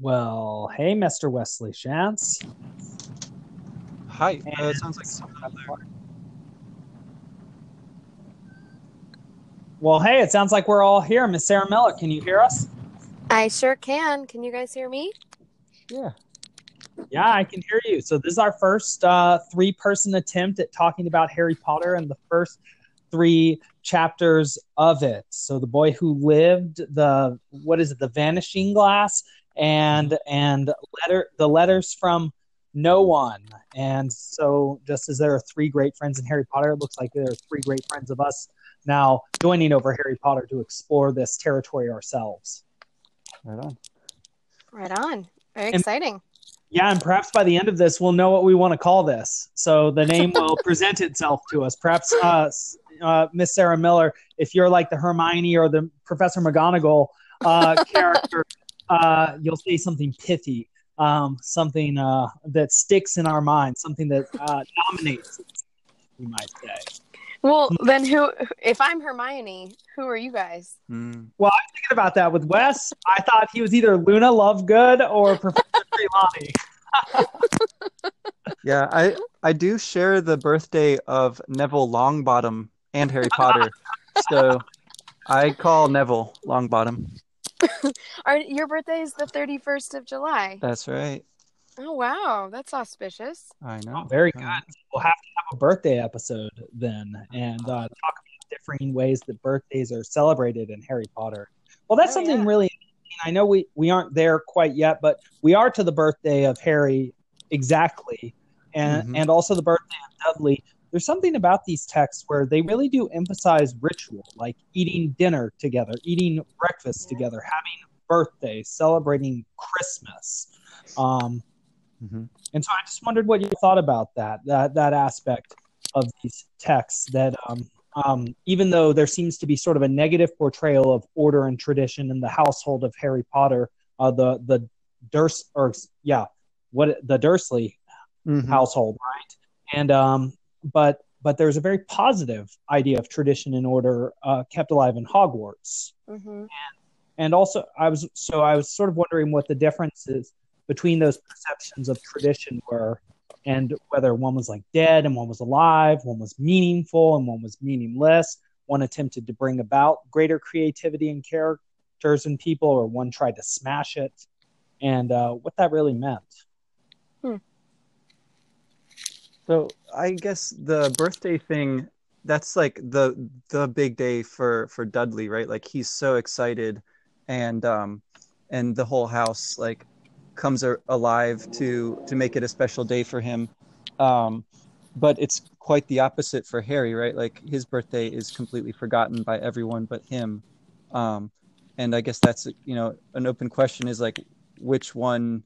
Well, hey, Mr. Wesley Shantz. Hi. Uh, And- sounds like Well, hey, it sounds like we're all here. Miss Sarah Miller, can you hear us? I sure can. Can you guys hear me? yeah. Yeah, I can hear you. So this is our first uh, three-person attempt at talking about Harry Potter and the first three chapters of it. So the boy who lived, the what is it, the Vanishing Glass, and and letter the letters from no one. And so just as there are three great friends in Harry Potter, it looks like there are three great friends of us now joining over Harry Potter to explore this territory ourselves. Right on. Right on. Very And- exciting. Yeah, and perhaps by the end of this, we'll know what we want to call this. So the name will present itself to us. Perhaps, uh, uh, Miss Sarah Miller, if you're like the Hermione or the Professor McGonagall uh, character, uh, you'll say something pithy, um, something uh, that sticks in our mind, something that uh, dominates, we might say. Well, then who if I'm Hermione, who are you guys? Mm. Well, I was thinking about that with Wes, I thought he was either Luna Lovegood or Professor Trelawney. Yeah, I I do share the birthday of Neville Longbottom and Harry Potter, so I call Neville Longbottom. Are your birthday is the 31st of July? That's right. Oh wow, that's auspicious. I know. Oh, very good. We'll have to have a birthday episode then and uh, talk about differing ways that birthdays are celebrated in Harry Potter. Well, that's Oh, something yeah. really. I know we, we aren't there quite yet, but we are to the birthday of Harry exactly, and Mhm. and also the birthday of Dudley. There's something about these texts where they really do emphasize ritual, like eating dinner together, eating breakfast together, having birthdays, celebrating Christmas. Um, mhm. and so I just wondered what you thought about that that that aspect of these texts. That um, um, even though there seems to be sort of a negative portrayal of order and tradition in the household of Harry Potter, uh, the the Durs or yeah, what the Dursley Mhm. household, right? And um, but but there's a very positive idea of tradition and order uh, kept alive in Hogwarts. Hmm and also i was so i was sort of wondering what the differences between those perceptions of tradition were and whether one was like dead and one was alive one was meaningful and one was meaningless one attempted to bring about greater creativity in characters and people or one tried to smash it. And uh, what that really meant So I guess the birthday thing, that's like the the big day for for Dudley, right? Like he's so excited, and um, and the whole house like comes a- alive to to make it a special day for him. Um, but it's quite the opposite for Harry, right? Like his birthday is completely forgotten by everyone but him. Um, and I guess that's you know an open question is like which one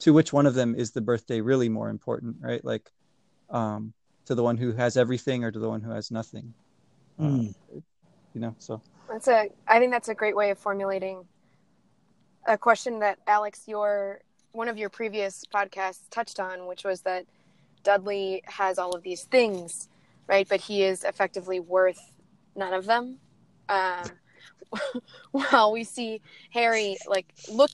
to which one of them is the birthday really more important, right? Like um, to the one who has everything or to the one who has nothing. Uh, Mm. you know, so That's a. I think that's a great way of formulating a question that Alex, your one of your previous podcasts touched on, which was that Dudley has all of these things, right? But he is effectively worth none of them. Um, while we see Harry like look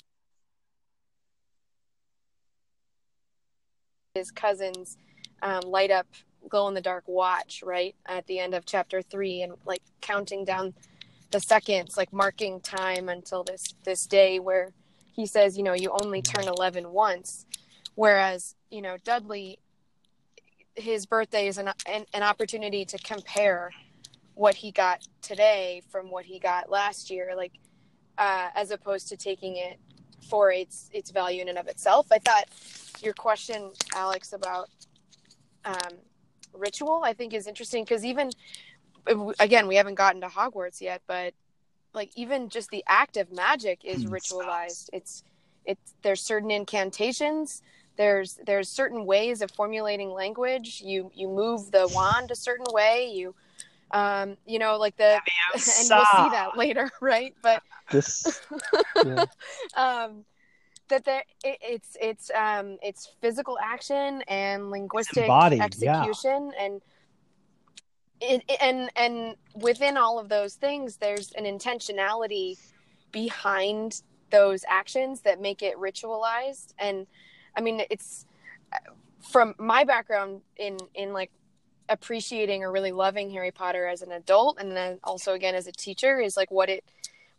his cousins um, light up glow in the dark watch right at the end of chapter three and like counting down the seconds like marking time until this this day where he says you know you only turn 11 once. Whereas you know dudley his birthday is an, an, an opportunity to compare what he got today from what he got last year like uh, as opposed to taking it for its its value in and of itself. I thought your question alex about um, ritual i think is interesting because even again we haven't gotten to hogwarts yet but like even just the act of magic is Hmm. ritualized it's it's there's certain incantations there's there's certain ways of formulating language you you move the wand a certain way you um you know like the and we'll see that later right but this yeah. um that there it, it's it's um it's physical action and linguistic embodied, yeah. execution and it, it- and and within all of those things there's an intentionality behind those actions that make it ritualized and i mean it's from my background in in like appreciating or really loving harry potter as an adult and then also again as a teacher is like what it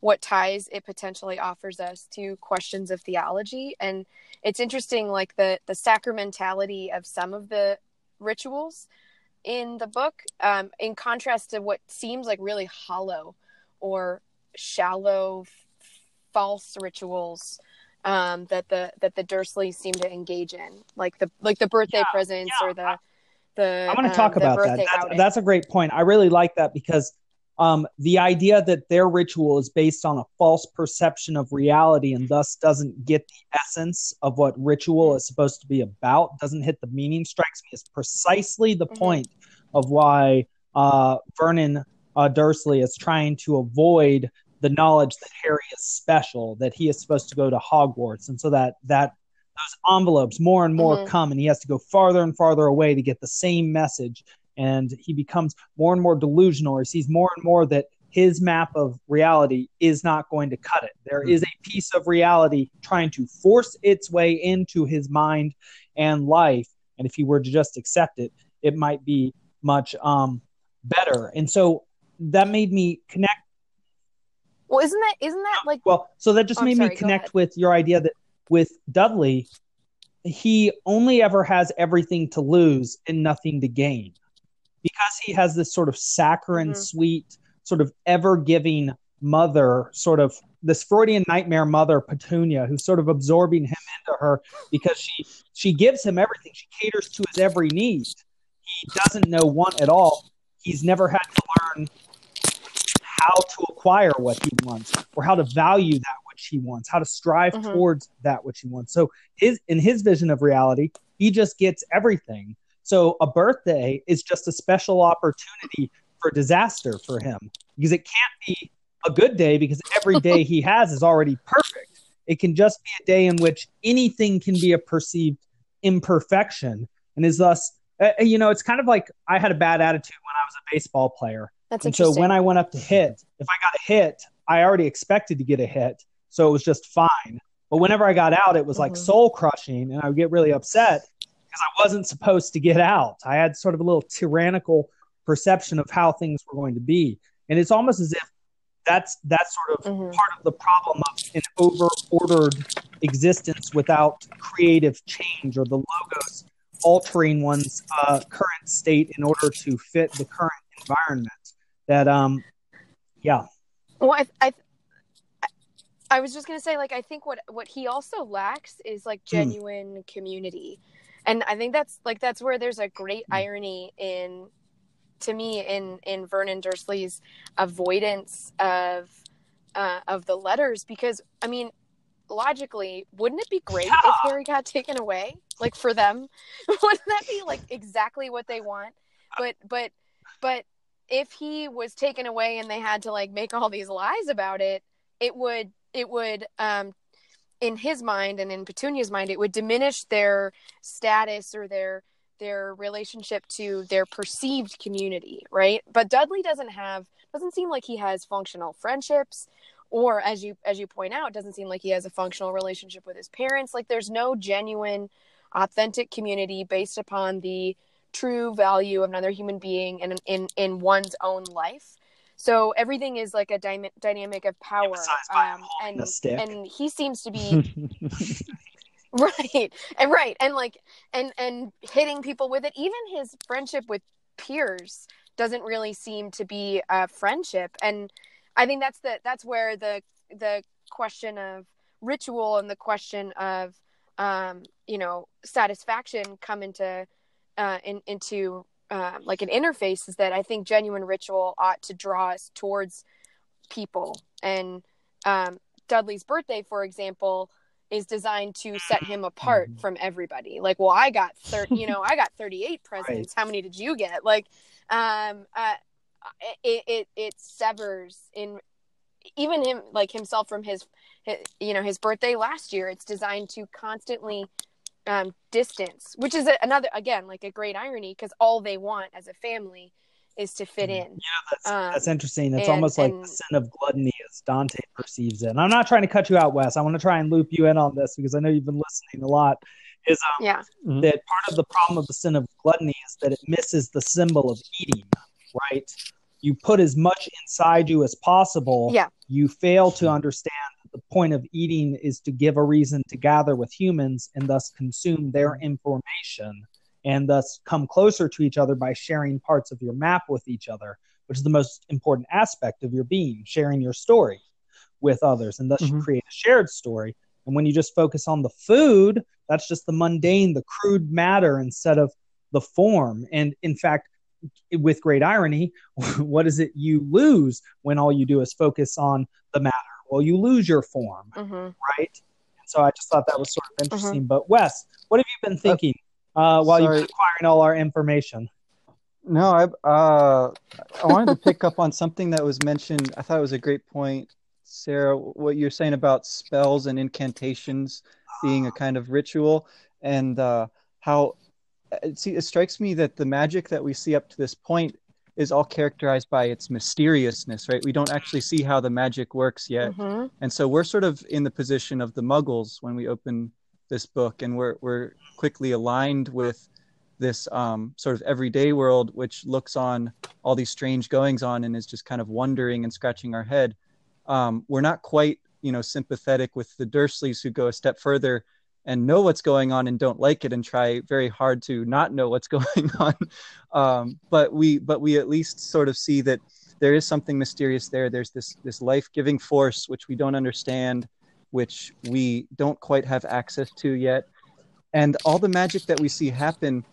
what ties it potentially offers us to questions of theology and it's interesting like the the sacramentality of some of the rituals in the book um, in contrast to what seems like really hollow or shallow false rituals um, that the that the Dursleys seem to engage in, like the like the birthday yeah, presents yeah. or the the. I want to um, talk about that. That's, that's, a great point. I really like that because um, the idea that their ritual is based on a false perception of reality and thus doesn't get the essence of what ritual is supposed to be about, doesn't hit the meaning, strikes me as precisely the mm-hmm. point of why uh, Vernon uh, Dursley is trying to avoid the knowledge that Harry is special, that he is supposed to go to Hogwarts, and so that that those envelopes more and more mm-hmm. come, and he has to go farther and farther away to get the same message, and he becomes more and more delusional. He sees more and more that his map of reality is not going to cut it. There mm-hmm. is a piece of reality trying to force its way into his mind and life, and if he were to just accept it, it might be much um, better. And so that made me connect well, isn't that isn't that like well? So that just oh, made sorry, me connect with your idea that with Dudley, he only ever has everything to lose and nothing to gain, because he has this sort of saccharine, mm-hmm. sweet, sort of ever-giving mother, sort of this Freudian nightmare mother, Petunia, who's sort of absorbing him into her because she she gives him everything. She caters to his every need. He doesn't know want at all. He's never had to learn how to acquire what he wants or how to value that which he wants, how to strive mm-hmm. towards that which he wants. So his in his vision of reality, he just gets everything. So a birthday is just a special opportunity for disaster for him because it can't be a good day because every day he has is already perfect. It can just be a day in which anything can be a perceived imperfection and is thus uh, you know it's kind of like I had a bad attitude when I was a baseball player that's and so when I went up to hit, if I got a hit, I already expected to get a hit, so it was just fine. But whenever I got out, it was like mm-hmm. soul crushing, and I would get really upset because I wasn't supposed to get out. I had sort of a little tyrannical perception of how things were going to be, and it's almost as if that's that's sort of mm-hmm. part of the problem of an over ordered existence without creative change or the logos altering one's uh, current state in order to fit the current environment that um yeah well i i i was just gonna say like i think what what he also lacks is like hmm. genuine mm. community and i think that's like that's where there's a great mm. irony in to me in in vernon dursley's avoidance of uh of the letters because i mean logically wouldn't it be great yeah. if harry got taken away like for them wouldn't that be like exactly what they want but but but if he was taken away and they had to like make all these lies about it, it would it would um in his mind and in Petunia's mind, it would diminish their status or their their relationship to their perceived community, right? But Dudley doesn't have doesn't seem like he has functional friendships or as you as you point out, doesn't seem like he has a functional relationship with his parents. Like there's no genuine authentic community based upon the true value of another human being in in in one's own life. So everything is like a dy- dynamic of power, um, and and he seems to be right. And right. And like and and hitting people with it. Even his friendship with peers doesn't really seem to be a friendship, and I think that's the that's where the the question of ritual and the question of um, you know satisfaction come into uh, in, into uh, like an interface is that I think genuine ritual ought to draw us towards people. And um, Dudley's birthday, for example, is designed to set him apart mm-hmm. from everybody. Like, well, I got thirty, you know, I got thirty-eight presents. Right. How many did you get? Like, um, uh, it, it it severs in even him like himself from his, his you know his birthday last year. It's designed to constantly um, distance, which is a, another again like a great irony because all they want as a family is to fit mm. in. Yeah, that's, um, that's interesting. It's and, almost like and, the sin of gluttony as Dante perceives it. And I'm not trying to cut you out, Wes. I want to try and loop you in on this because I know you've been listening a lot. Is um, Yeah. Mhm. that part of the problem of the sin of gluttony is that it misses the symbol of eating, right? You put as much inside you as possible. Yeah. You fail to understand that the point of eating is to give a reason to gather with humans and thus consume their information and thus come closer to each other by sharing parts of your map with each other, which is the most important aspect of your being, sharing your story with others. And thus you Mhm. create a shared story. And when you just focus on the food, that's just the mundane, the crude matter instead of the form. And in fact, with great irony, what is it you lose when all you do is focus on the matter? Well, you lose your form, hmm right? And so I just thought that was sort of interesting. But Wes, what have you been thinking uh, while you've been acquiring all our information? No, I uh, I wanted to pick up on something that was mentioned. I thought it was a great point, Sarah. What you're saying about spells and incantations being a kind of ritual, and uh, how it, see, it strikes me that the magic that we see up to this point is all characterized by its mysteriousness, right? We don't actually see how the magic works yet. hmm And so we're sort of in the position of the muggles when we open this book, and we're we're quickly aligned with this um, sort of everyday world, which looks on all these strange goings on and is just kind of wondering and scratching our head. Um, we're not quite, you know, sympathetic with the Dursleys who go a step further and know what's going on and don't like it and try very hard to not know what's going on. Um, but we, but we at least sort of see that there is something mysterious there. There's this this life giving force which we don't understand, which we don't quite have access to yet, and all the magic that we see happen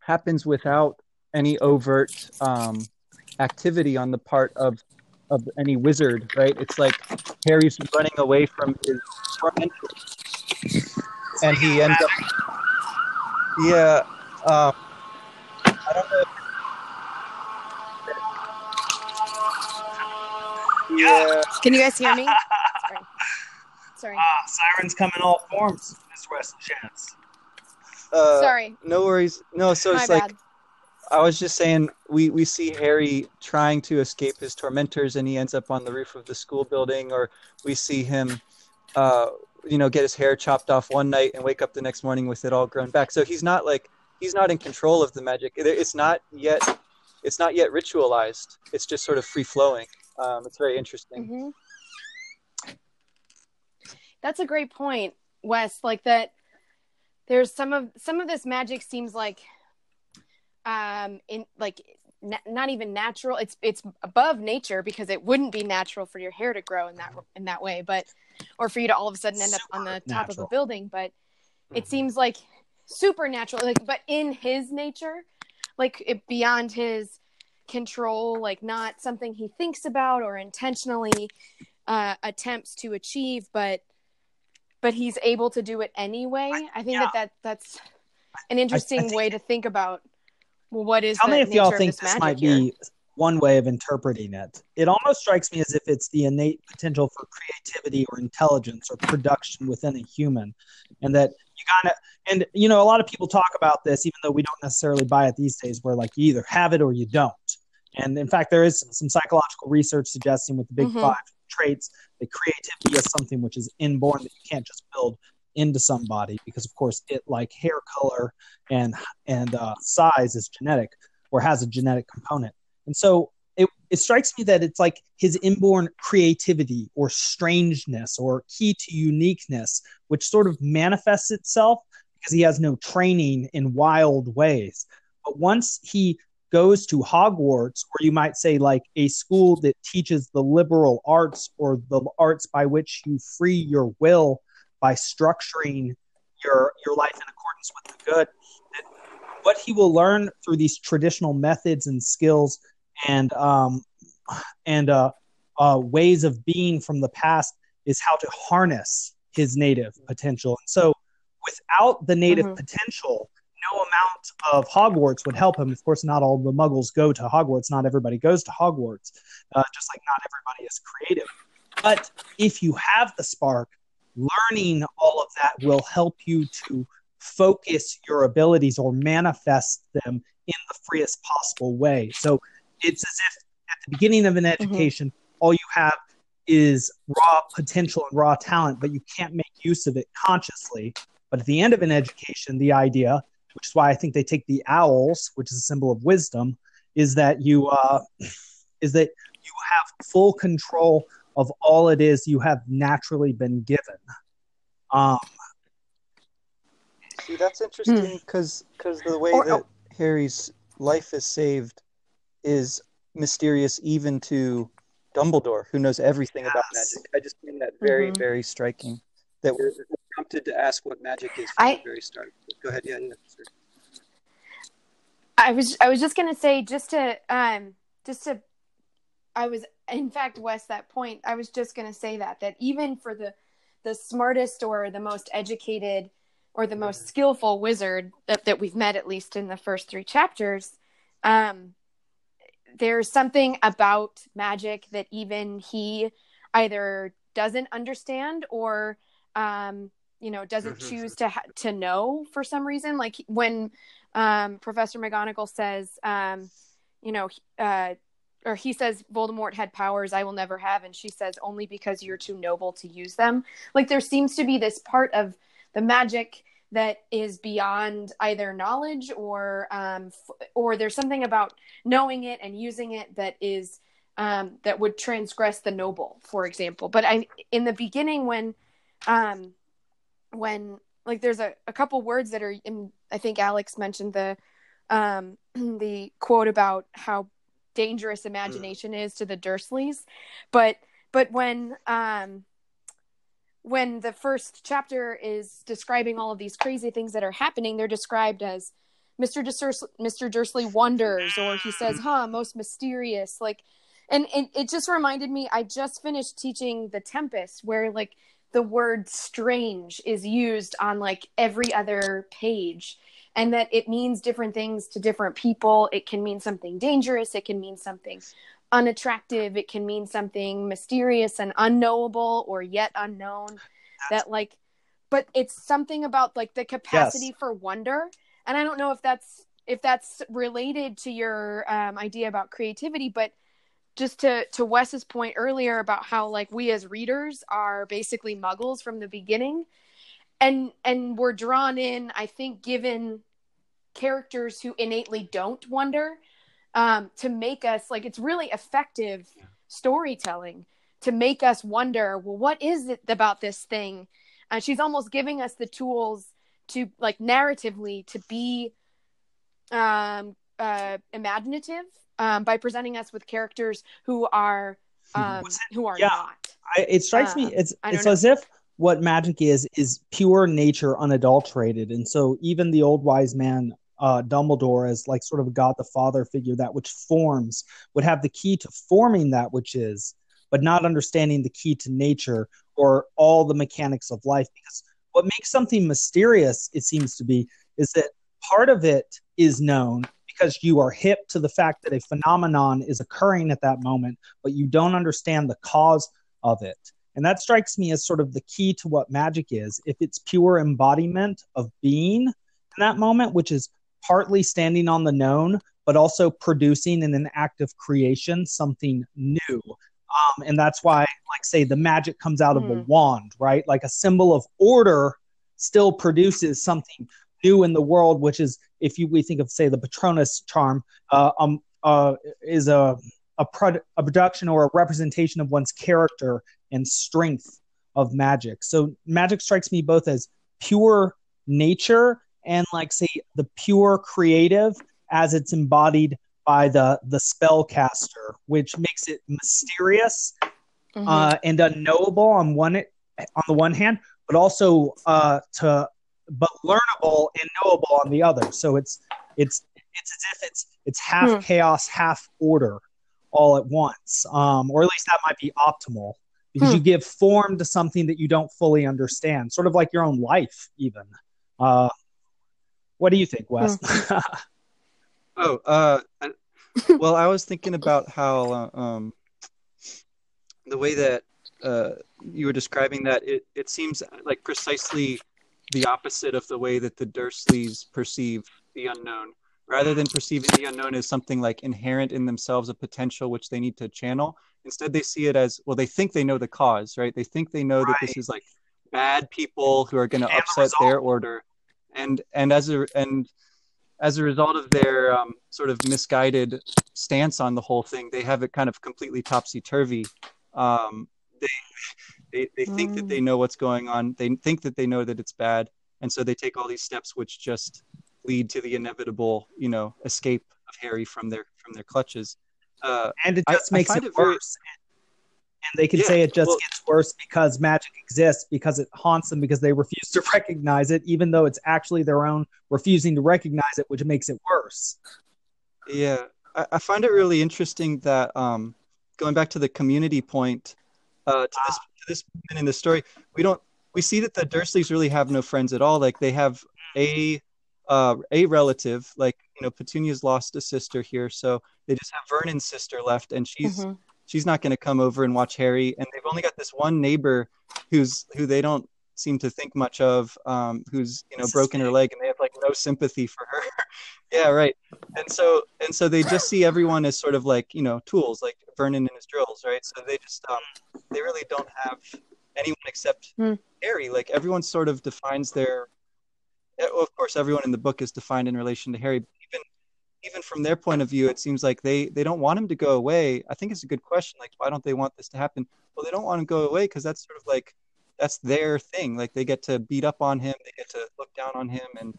happens without any overt um, activity on the part of of any wizard. Right? It's like Harry's running away from his and he ends up. Yeah. Um, I don't know. Yeah. Can you guys hear me? Sorry. Sorry. Ah, sirens come in all forms, Miss Wes Chance. Uh, Sorry. No worries. No, so My it's like bad. I was just saying we we see Harry trying to escape his tormentors and he ends up on the roof of the school building or we see him uh you know get his hair chopped off one night and wake up the next morning with it all grown back. So he's not like he's not in control of the magic. It's not yet it's not yet ritualized. It's just sort of free flowing. Um, it's very interesting. hmm That's a great point, Wes. Like that, there's some of some of this magic seems like, um, in like not even natural. It's it's above nature because it wouldn't be natural for your hair to grow in that in that way, but or for you to all of a sudden end up on the top of a building. But it seems like supernatural, like but in his nature, like it beyond his control, like not something he thinks about or intentionally uh, attempts to achieve, but but he's able to do it anyway. I, think yeah. that, that that's an interesting think- way to think about well, what is Tell the me if nature y'all of think this this magic might here? be one way of interpreting it. It almost strikes me as if it's the innate potential for creativity or intelligence or production within a human, and that you gotta. And you know, a lot of people talk about this, even though we don't necessarily buy it these days. Where like you either have it or you don't. And in fact, there is some psychological research suggesting with the big Mhm. five traits that creativity is something which is inborn that you can't just build into somebody because, of course, it like hair color and and uh, size is genetic or has a genetic component. And so it, it strikes me that it's like his inborn creativity or strangeness or key to uniqueness, which sort of manifests itself because he has no training in wild ways. But once he goes to Hogwarts, or you might say like a school that teaches the liberal arts or the arts by which you free your will by structuring your your life in accordance with the good, what he will learn through these traditional methods and skills and um, and uh, uh, ways of being from the past is how to harness his native potential. And so, without the native Mhm. potential, no amount of Hogwarts would help him. Of course, not all the Muggles go to Hogwarts. Not everybody goes to Hogwarts, uh, just like not everybody is creative. But if you have the spark, learning all of that will help you to focus your abilities or manifest them in the freest possible way. So it's as if at the beginning of an education, all you have is raw potential and raw talent, but you can't make use of it consciously. But at the end of an education, the idea, which is why I think they take the owls, which is a symbol of wisdom, is that you uh, is that you have full control of all it is you have naturally been given. Um, See, that's interesting because because the way Or- that Harry's life is saved is mysterious even to Dumbledore, who knows everything about magic. I just find that very Mhm. very striking. That we're we're prompted to ask what magic is from I- the very start. Go ahead, yeah, yeah. Sure. I was I was just gonna say just to um just to I was in fact Wes that point I was just gonna say that that even for the the smartest or the most educated or the most skillful wizard that, that we've met at least in the first three chapters um there's something about magic that even he either doesn't understand or um you know doesn't Mhm. choose to ha- to know for some reason like when um, Professor McGonagall says, um, you know, uh, or he says Voldemort had powers I will never have, and she says only because you're too noble to use them. Like there seems to be this part of the magic that is beyond either knowledge or um, f- or there's something about knowing it and using it that is um, that would transgress the noble, for example. But I in the beginning when um, when like there's a, a couple words that are in I think Alex mentioned the um the quote about how dangerous imagination is to the Dursleys. But but when um when the first chapter is describing all of these crazy things that are happening, they're described as Mr. Dursley, Mr. Dursley wonders, or he says, mm. huh, most mysterious. Like, and it, it just reminded me, I just finished teaching The Tempest, where like the word strange is used on like every other page and that it means different things to different people it can mean something dangerous it can mean something unattractive it can mean something mysterious and unknowable or yet unknown that like but it's something about like the capacity Yes. for wonder. And i don't know if that's if that's related to your um, idea about creativity but just to to Wes's point earlier about how like we as readers are basically muggles from the beginning. And and we're drawn in I think given characters who innately don't wonder um to make us like it's really effective storytelling to make us wonder well what is it about this thing? Uh, she's almost giving us the tools to like narratively to be um uh imaginative um by presenting us with characters who are um who are Yeah. not. I, it strikes Uh, me it's it's know. as if what magic is is pure nature unadulterated. And so even the old wise man uh, Dumbledore as like sort of God the Father figure that which forms would have the key to forming that which is but not understanding the key to nature or all the mechanics of life because what makes something mysterious it seems to be is that part of it is known because you are hip to the fact that a phenomenon is occurring at that moment but you don't understand the cause of it. And that strikes me as sort of the key to what magic is. If it's pure embodiment of being in that moment, which is partly standing on the known, but also producing in an act of creation something new. Um, and that's why, like, say, the magic comes out of a Hmm. wand, right? Like a symbol of order still produces something new in the world, which is, if you we think of, say, the Patronus charm, uh, um, uh, is a a, a production or a representation of one's character and strength of magic. So magic strikes me both as pure nature and like say the pure creative as it's embodied by the the spellcaster, which makes it mysterious Mhm. uh, and unknowable on one on the one hand, but also uh, to but learnable and knowable on the other. So it's it's it's as if it's it's half Hmm. chaos, half order, all at once, um, or at least that might be optimal because Hmm. you give form to something that you don't fully understand, sort of like your own life, even. Uh, what do you think, Wes? Oh, uh, well, I was thinking about how uh, um, the way that uh, you were describing that it, it seems like precisely the opposite of the way that the Dursleys perceive the unknown. rather than perceiving the unknown as something like inherent in themselves, a potential which they need to channel. Instead, they see it as well. They think they know the cause, right? They think they know right. that this is like bad people who are going to upset their order, and and as a and as a result of their um, sort of misguided stance on the whole thing, they have it kind of completely topsy turvy. Um, they they, they think mm. that they mm. know what's going on. They think that they know that it's bad, and so they take all these steps, which just lead to the inevitable, you know, escape of Harry from their from their clutches. Uh, and it just I, makes I it, it very, worse. And they can yeah, say it just well, gets worse because magic exists, because it haunts them, because they refuse to recognize it, even though it's actually their own refusing to recognize it, which makes it worse. Yeah, I, I find it really interesting that um, going back to the community point, uh, to this to this point in the story, we don't we see that the Dursleys really have no friends at all. Like they have a uh, a relative, like you know, Petunia's lost a sister here, so they just have Vernon's sister left, and she's mm-hmm. She's not going to come over and watch Harry. And they've only got this one neighbor who's who they don't seem to think much of, um, who's you know broken her leg, and they have like no sympathy for her. yeah, right. And so and so they just see everyone as sort of like you know tools, like Vernon and his drills, right? So they just um, they really don't have anyone except mm. Harry. Like everyone sort of defines their of course, everyone in the book is defined in relation to Harry. Even from their point of view, it seems like they they don't want him to go away. I think it's a good question. Like, why don't they want this to happen? Well, they don't want him to go away because that's sort of like that's their thing. Like they get to beat up on him, they get to look down on him, and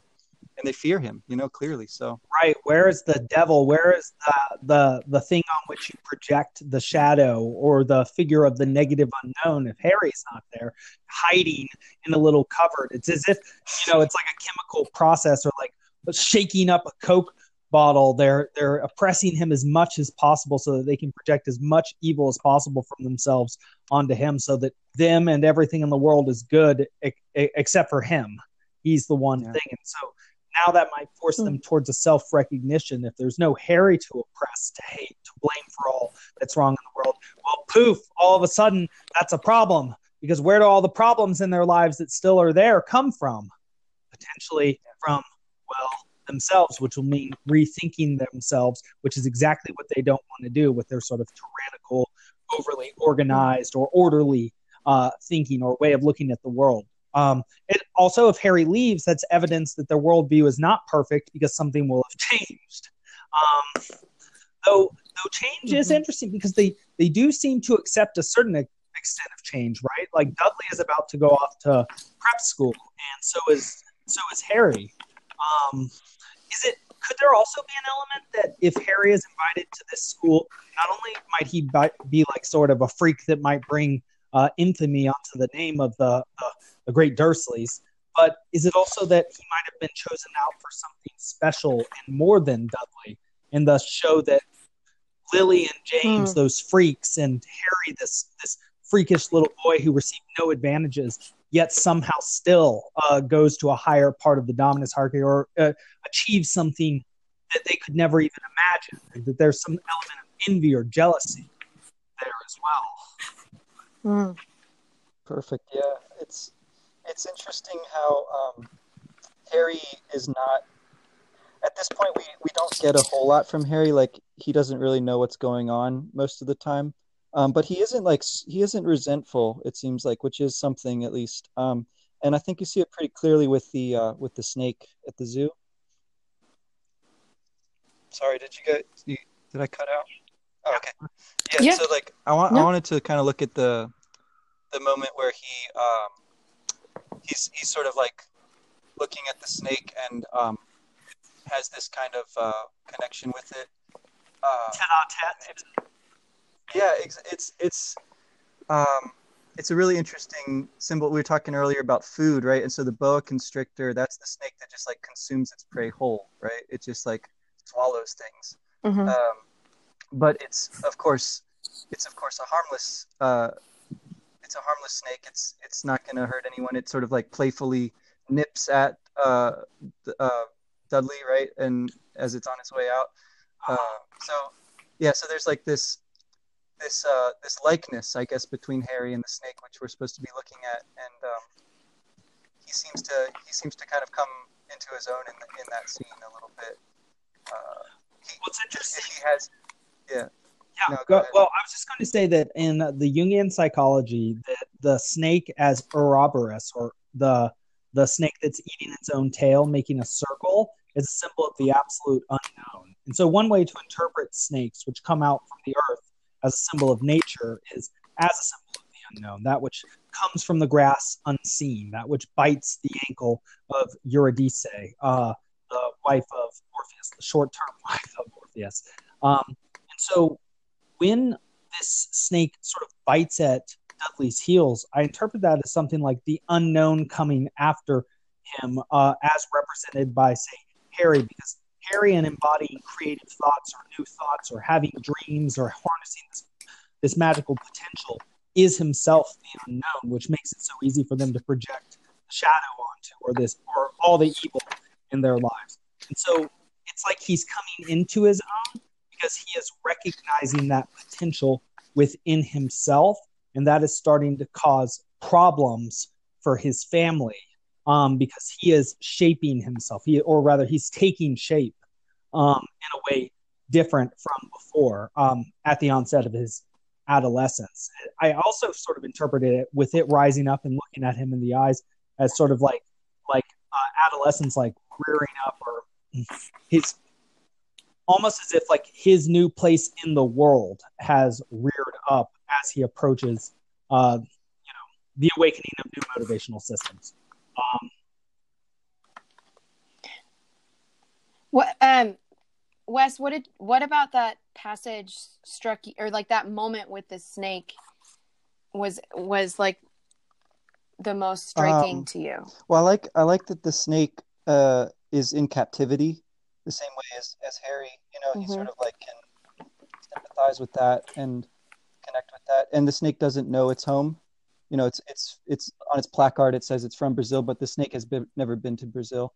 and they fear him, you know, clearly. So right, where is the devil? Where is the the the thing on which you project the shadow or the figure of the negative unknown? If Harry's not there, hiding in a little cupboard, it's as if you know, it's like a chemical process or like shaking up a Coke bottle. They're they're oppressing him as much as possible so that they can project as much evil as possible from themselves onto him, so that them and everything in the world is good except for him. He's the one yeah. thing, and so now that might force them hmm. towards a self recognition. If there's no Harry to oppress, to hate, to blame for all that's wrong in the world, well, poof, all of a sudden that's a problem. Because where do all the problems in their lives that still are there come from? Potentially from, well, themselves, which will mean rethinking themselves, which is exactly what they don't want to do with their sort of tyrannical, overly organized, or orderly uh, thinking or way of looking at the world. Um, it also, if Harry leaves, that's evidence that their worldview is not perfect because something will have changed. Um, though, though change mm-hmm. is interesting because they they do seem to accept a certain extent of change, right? Like Dudley is about to go off to prep school, and so is so is Harry. Um, is it? Could there also be an element that if Harry is invited to this school, not only might he be like sort of a freak that might bring uh, infamy onto the name of the, the the great Dursleys. But is it also that he might have been chosen out for something special and more than Dudley, and thus show that Lily and James, hmm. those freaks, and Harry, this this freakish little boy who received no advantages, yet somehow still uh, goes to a higher part of the dominance hierarchy or uh, achieves something that they could never even imagine. That there's some element of envy or jealousy there as well. Mm. Perfect. Yeah, it's it's interesting how um, Harry is not. At this point, we, we don't get a whole lot from Harry. Like he doesn't really know what's going on most of the time. Um, but he isn't like he isn't resentful. It seems like, which is something at least. Um, and I think you see it pretty clearly with the uh, with the snake at the zoo. Sorry, did you get? Did I cut out? Oh, okay. Yeah, yeah, So like, I want no. I wanted to kind of look at the the moment where he um, he's he's sort of like looking at the snake and um, has this kind of uh, connection with it. Uh, yeah, it's it's it's um, it's a really interesting symbol. We were talking earlier about food, right? And so the boa constrictor, that's the snake that just like consumes its prey whole, right? It just like swallows things. Mm-hmm. Um, but it's of course, it's of course a harmless uh, it's a harmless snake. It's it's not going to hurt anyone. It sort of like playfully nips at uh, uh, Dudley, right? And as it's on its way out. Uh, so yeah, so there's like this this uh, this likeness, I guess, between Harry and the snake, which we're supposed to be looking at, and um, he seems to he seems to kind of come into his own in the, in that scene a little bit. Uh, What's interesting he has, yeah. Yeah. No, go well, I was just going to say that in the Jungian psychology, that the snake as Ouroboros, or the the snake that's eating its own tail, making a circle, is a symbol of the absolute unknown. And so, one way to interpret snakes, which come out from the earth as a symbol of nature, is as a symbol of the unknown, that which comes from the grass unseen, that which bites the ankle of Eurydice, uh, the wife of Orpheus, the short-term wife of Orpheus. Um, and so, when this snake sort of bites at Dudley's heels, I interpret that as something like the unknown coming after him, uh, as represented by, say, Harry, because Harry and embodying creative thoughts or new thoughts or having dreams or harnessing this, this magical potential is himself the unknown, which makes it so easy for them to project shadow onto or this or all the evil in their lives. And so it's like he's coming into his own because he is recognizing that potential within himself, and that is starting to cause problems for his family um, because he is shaping himself, he, or rather, he's taking shape um, in a way different from before um, at the onset of his adolescence. I also sort of interpreted it with it rising up and looking at him in the eyes as sort of like like uh, adolescence, like rearing up, or his almost as if like his new place in the world has reared up as he approaches, uh, you know, the awakening of new motivational systems. Um, What um Wes, what did what about that passage struck you or like that moment with the snake was was like the most striking Um, to you? Well, I like I like that the snake uh, is in captivity, the same way as, as Harry. You know, he Mhm. sort of like can sympathize with that and connect with that. And the snake doesn't know its home. You know, it's it's it's on its placard. It says it's from Brazil, but the snake has been, never been to Brazil.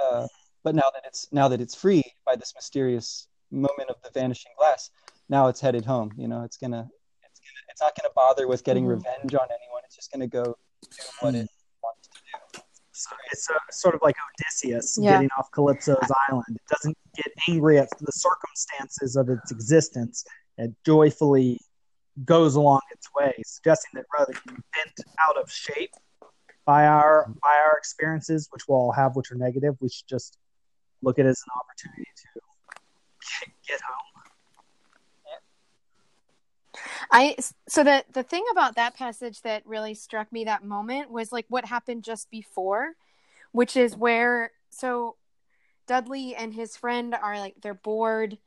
Uh, but now that it's now that it's free by this mysterious moment of the vanishing glass, now it's headed home. You know, it's gonna it's gonna it's not gonna bother with getting Mhm. revenge on anyone. It's just gonna go do what it wants to do. so it's uh sort of like Odysseus Yeah. getting off Calypso's island. It doesn't get angry at the circumstances of its existence. It joyfully goes along its way, suggesting that rather than bent out of shape by our by our experiences, which we'll all have, which are negative, we should just look at it as an opportunity to get, home. I so the the thing about that passage that really struck me that moment was like what happened just before, which is where so Dudley and his friend are like they're bored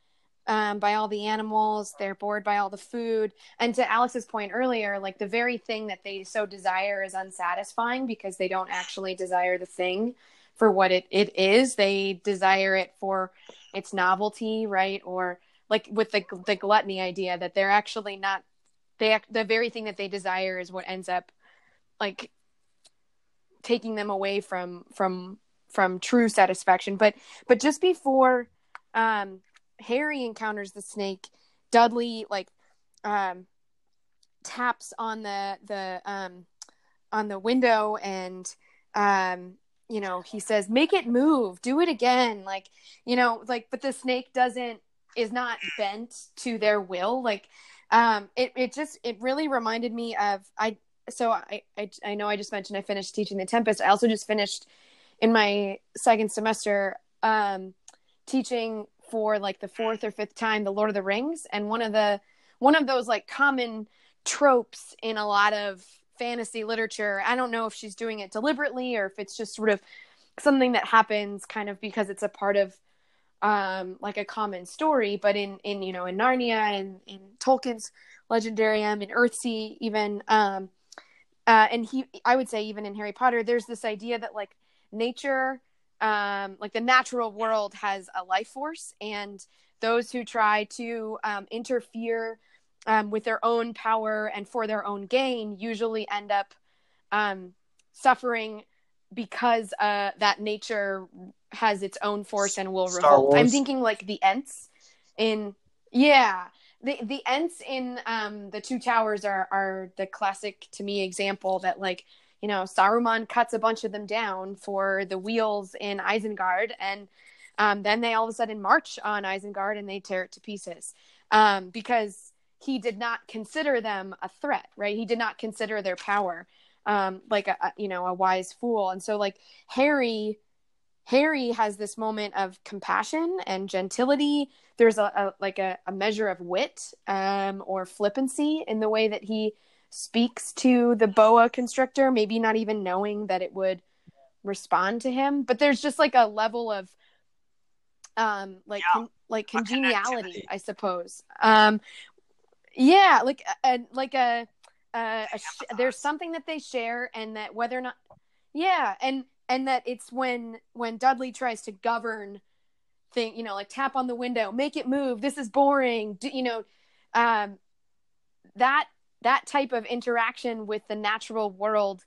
um, by all the animals, they're bored by all the food, and to Alex's point earlier, like the very thing that they so desire is unsatisfying because they don't actually desire the thing for what it, it is. They desire it for its novelty, right? Or like with the the gluttony idea that they're actually not they the very thing that they desire is what ends up like taking them away from from from true satisfaction but but just before um harry encounters the snake dudley like um taps on the the um on the window and um you know he says make it move do it again like you know like but the snake doesn't is not bent to their will like um it, it just it really reminded me of i so I, I i know i just mentioned i finished teaching the tempest. I also just finished in my second semester um teaching for like the fourth or fifth time the lord of the rings. And one of the one of those like common tropes in a lot of fantasy literature. I don't know if she's doing it deliberately or if it's just sort of something that happens kind of because it's a part of um like a common story but in in you know in narnia and in tolkien's legendarium in earthsea even um uh and he i would say even in harry potter there's this idea that like nature um like the natural world has a life force and those who try to um, interfere um, with their own power and for their own gain usually end up um, suffering because uh, that nature has its own force and will Star revolt. I'm thinking like the Ents in yeah. The the Ents in um the two towers are are the classic to me example that like you know Saruman cuts a bunch of them down for the wheels in Isengard and Um, then they all of a sudden march on Isengard and they tear it to pieces um, because he did not consider them a threat, right? He did not consider their power um, like a, a you know a wise fool, and so like Harry. Harry has this moment of compassion and gentility. There's a, a like a, a, measure of wit um, or flippancy in the way that he speaks to the boa constrictor, maybe not even knowing that it would respond to him. But there's just like a level of um like yeah. con- like congeniality, I suppose. Um yeah, like a, like a, a sh- there's something that they share and that whether or not yeah, and and that it's when when Dudley tries to govern thing, you know, like tap on the window, make it move, this is boring, Do, you know, um that that type of interaction with the natural world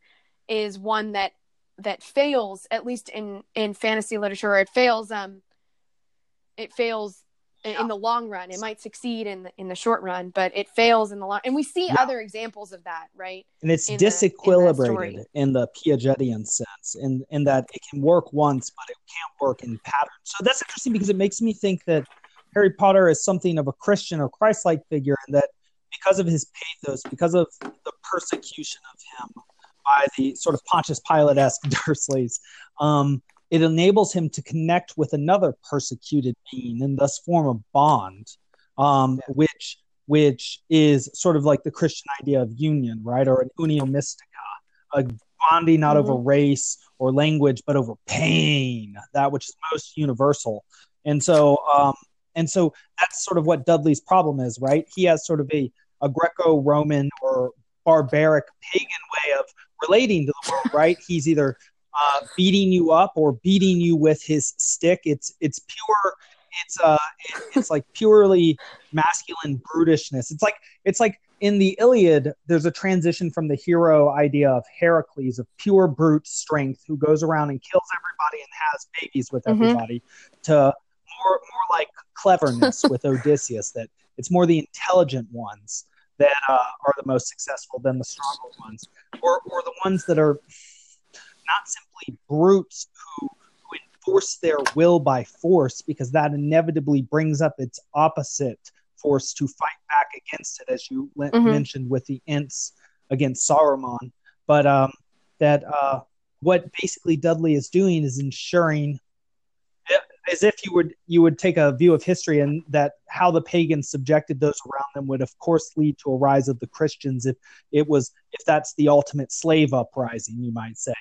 is one that that fails at least in in fantasy literature it fails um it fails yeah. in the long run it might succeed in the, in the short run but it fails in the long and we see yeah. other examples of that right and it's disequilibrated in, in, the piagetian sense in in that it can work once but it can't work in patterns so that's interesting because it makes me think that harry potter is something of a christian or christ-like figure and that because of his pathos because of the persecution of him by the sort of Pontius Pilate-esque Dursleys, um, it enables him to connect with another persecuted being and thus form a bond, um, yeah. which which is sort of like the Christian idea of union, right, or an unio mystica, a bonding not mm-hmm. over race or language, but over pain, that which is most universal. And so, um, and so that's sort of what Dudley's problem is, right? He has sort of a a Greco-Roman or barbaric pagan way of relating to the world, right? He's either uh, beating you up or beating you with his stick. It's it's pure. It's uh, it, it's like purely masculine brutishness. It's like it's like in the Iliad. There's a transition from the hero idea of Heracles, of pure brute strength, who goes around and kills everybody and has babies with mm-hmm. everybody, to more more like cleverness with Odysseus. That it's more the intelligent ones that uh, are the most successful than the stronger ones, or, or the ones that are not simply brutes who, who enforce their will by force, because that inevitably brings up its opposite force to fight back against it, as you mm-hmm. mentioned with the Ents against Saruman. But um, that uh, what basically Dudley is doing is ensuring as if you would you would take a view of history and that how the pagans subjected those around them would of course lead to a rise of the christians if it was if that's the ultimate slave uprising you might say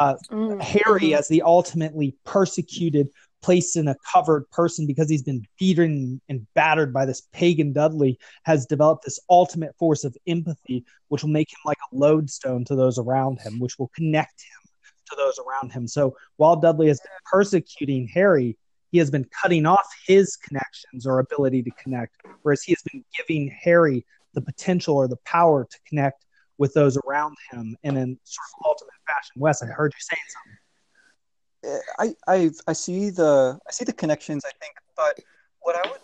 uh, mm-hmm. harry as the ultimately persecuted placed in a covered person because he's been beaten and battered by this pagan dudley has developed this ultimate force of empathy which will make him like a lodestone to those around him which will connect him to those around him. So while Dudley has been persecuting Harry, he has been cutting off his connections or ability to connect, whereas he has been giving Harry the potential or the power to connect with those around him in a sort of ultimate fashion. Wes, I heard you saying something. I, I I see the I see the connections. I think, but what I would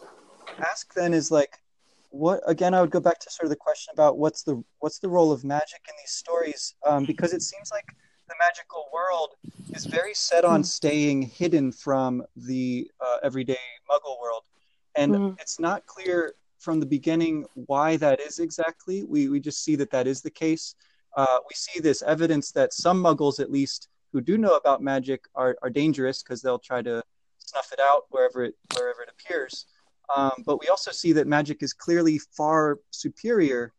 ask then is like, what again? I would go back to sort of the question about what's the what's the role of magic in these stories, um, because it seems like the magical world is very set on staying hidden from the uh, everyday muggle world and mm-hmm. it's not clear from the beginning why that is exactly we, we just see that that is the case uh, we see this evidence that some muggles at least who do know about magic are, are dangerous because they'll try to snuff it out wherever it wherever it appears um, but we also see that magic is clearly far superior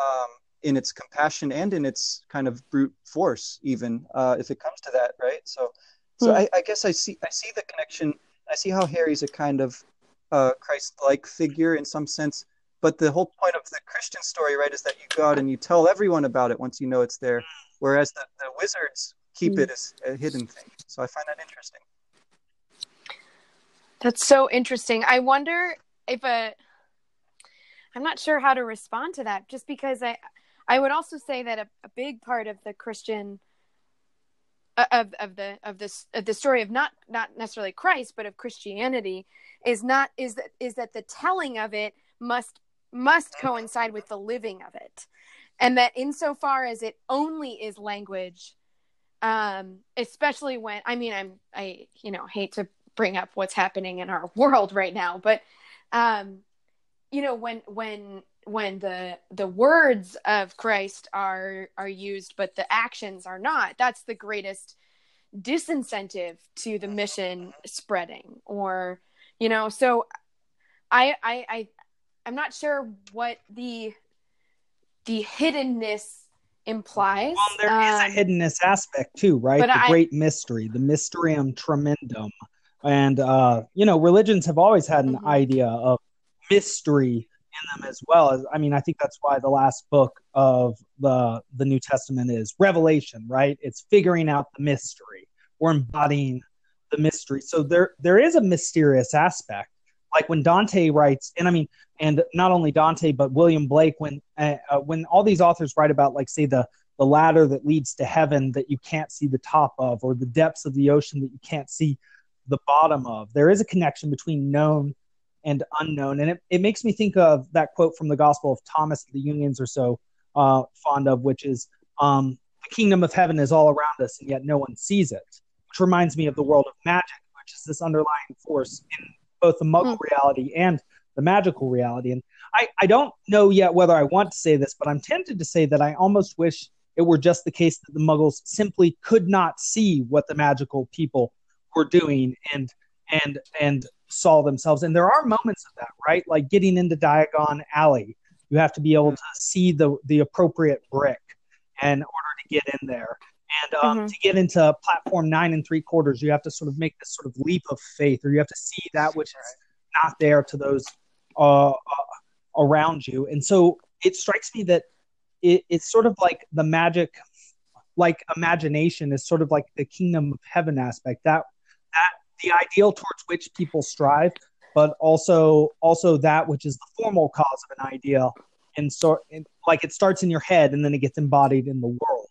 um, in its compassion and in its kind of brute force, even uh, if it comes to that, right? So, so hmm. I, I, guess I see I see the connection. I see how Harry's a kind of uh, Christ-like figure in some sense, but the whole point of the Christian story, right, is that you go out and you tell everyone about it once you know it's there, whereas the, the wizards keep hmm. it as a hidden thing. So I find that interesting. That's so interesting. I wonder if a I'm not sure how to respond to that just because I I would also say that a, a big part of the Christian of of the of this of the story of not not necessarily Christ but of Christianity is not is that is that the telling of it must must coincide with the living of it. And that insofar as it only is language um, especially when I mean I'm I you know hate to bring up what's happening in our world right now, but um, you know when when when the the words of Christ are are used but the actions are not that's the greatest disincentive to the mission spreading or you know so I I I I'm not sure what the the hiddenness implies. Well, there um, is a um, hiddenness aspect too, right? The I, great mystery, the mysterium tremendum. And uh, you know, religions have always had an mm-hmm. idea of mystery in them as well I mean, I think that's why the last book of the the New Testament is Revelation, right? It's figuring out the mystery or embodying the mystery. So there there is a mysterious aspect. Like when Dante writes, and I mean, and not only Dante but William Blake, when uh, uh, when all these authors write about, like say the the ladder that leads to heaven that you can't see the top of, or the depths of the ocean that you can't see the bottom of. There is a connection between known and unknown. And it, it makes me think of that quote from the Gospel of Thomas that the Jungians are so uh, fond of, which is, um, The kingdom of heaven is all around us, and yet no one sees it, which reminds me of the world of magic, which is this underlying force in both the muggle mm. reality and the magical reality. And I, I don't know yet whether I want to say this, but I'm tempted to say that I almost wish it were just the case that the muggles simply could not see what the magical people were doing and and and saw themselves. And there are moments of that, right? Like getting into Diagon Alley, you have to be able to see the the appropriate brick in order to get in there. And um, mm-hmm. to get into platform nine and three quarters, you have to sort of make this sort of leap of faith, or you have to see that which is not there to those uh, uh, around you. And so it strikes me that it, it's sort of like the magic, like imagination, is sort of like the kingdom of heaven aspect. That that the ideal towards which people strive, but also also that which is the formal cause of an ideal, and so like it starts in your head and then it gets embodied in the world.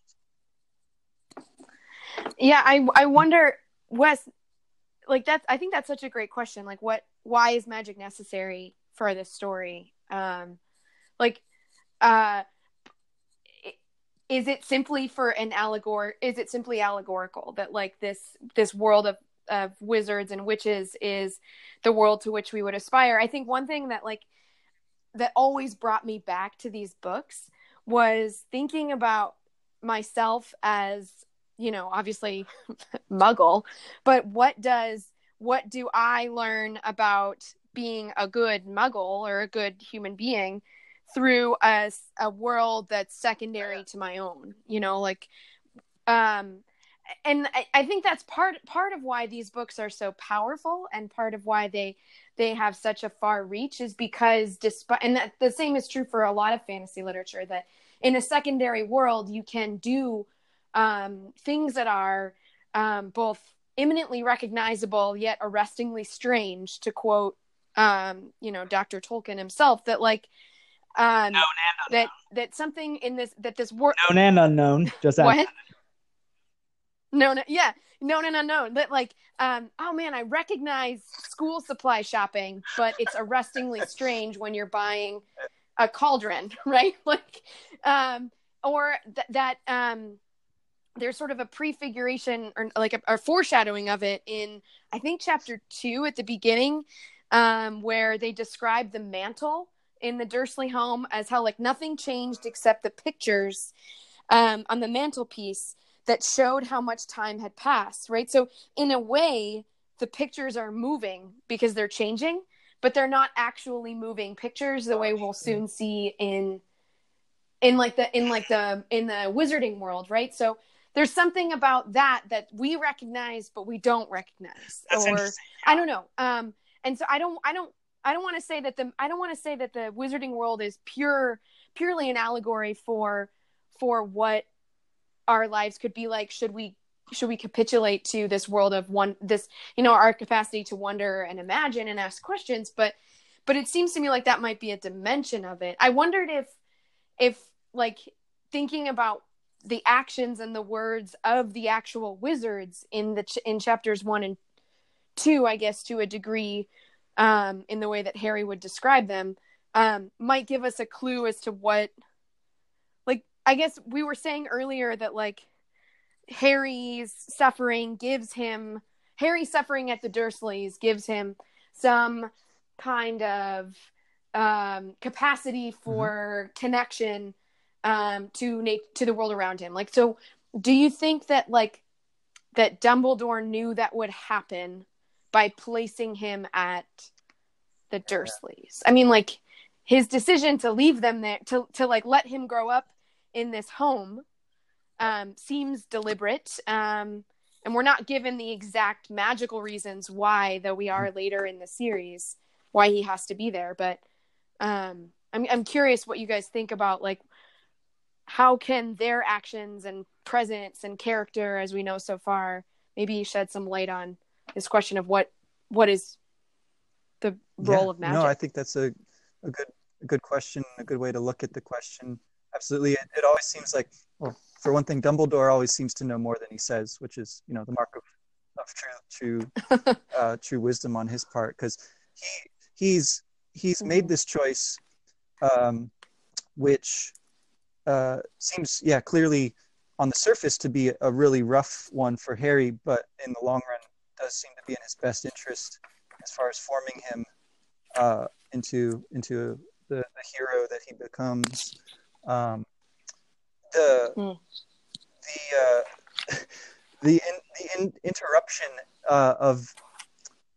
Yeah, I I wonder, Wes, like that's I think that's such a great question. Like, what? Why is magic necessary for this story? Um, like, uh is it simply for an allegor is it simply allegorical that like this this world of of wizards and witches is the world to which we would aspire. I think one thing that like that always brought me back to these books was thinking about myself as, you know, obviously muggle, but what does what do I learn about being a good muggle or a good human being through a, a world that's secondary to my own you know like um and I, I, think that's part part of why these books are so powerful and part of why they they have such a far reach is because despite and that, the same is true for a lot of fantasy literature that in a secondary world you can do um, things that are um, both eminently recognizable yet arrestingly strange to quote um, you know dr tolkien himself that like um, that that something in this that this world known and unknown just what? Known yeah. No, no, no, no. but like um oh man i recognize school supply shopping but it's arrestingly strange when you're buying a cauldron right? Like um or th- that um there's sort of a prefiguration or like a, a foreshadowing of it in i think chapter two at the beginning um where they describe the mantle in the dursley home as how like nothing changed except the pictures um on the mantelpiece that showed how much time had passed, right? So, in a way, the pictures are moving because they're changing, but they're not actually moving pictures the way we'll soon see in in like the in like the in the wizarding world, right? So, there's something about that that we recognize but we don't recognize That's or I don't know. Um and so I don't I don't I don't want to say that the I don't want to say that the wizarding world is pure purely an allegory for for what our lives could be like should we should we capitulate to this world of one this you know our capacity to wonder and imagine and ask questions? But but it seems to me like that might be a dimension of it. I wondered if if like thinking about the actions and the words of the actual wizards in the ch- in chapters 1 and 2 i guess to a degree um in the way that harry would describe them um might give us a clue as to what I guess we were saying earlier that like Harry's suffering gives him Harry's suffering at the Dursleys gives him some kind of um, capacity for mm-hmm. connection um, to na- to the world around him. Like, so do you think that like that Dumbledore knew that would happen by placing him at the Dursleys? I mean, like his decision to leave them there to to like let him grow up in this home um, seems deliberate. Um, and we're not given the exact magical reasons why, though we are later in the series, why he has to be there. But um, I'm I'm curious what you guys think about like how can their actions and presence and character, as we know so far, maybe shed some light on this question of what what is the role yeah, of magic? No, I think that's a, a good a good question, a good way to look at the question. Absolutely, it, it always seems like well, for one thing, Dumbledore always seems to know more than he says, which is you know the mark of of true true uh, true wisdom on his part because he he's he's made mm-hmm. this choice, um, which uh, seems yeah clearly on the surface to be a really rough one for Harry, but in the long run does seem to be in his best interest as far as forming him uh, into into the, the, hero that he becomes. Um, the mm. the uh, the, in, the in, interruption uh, of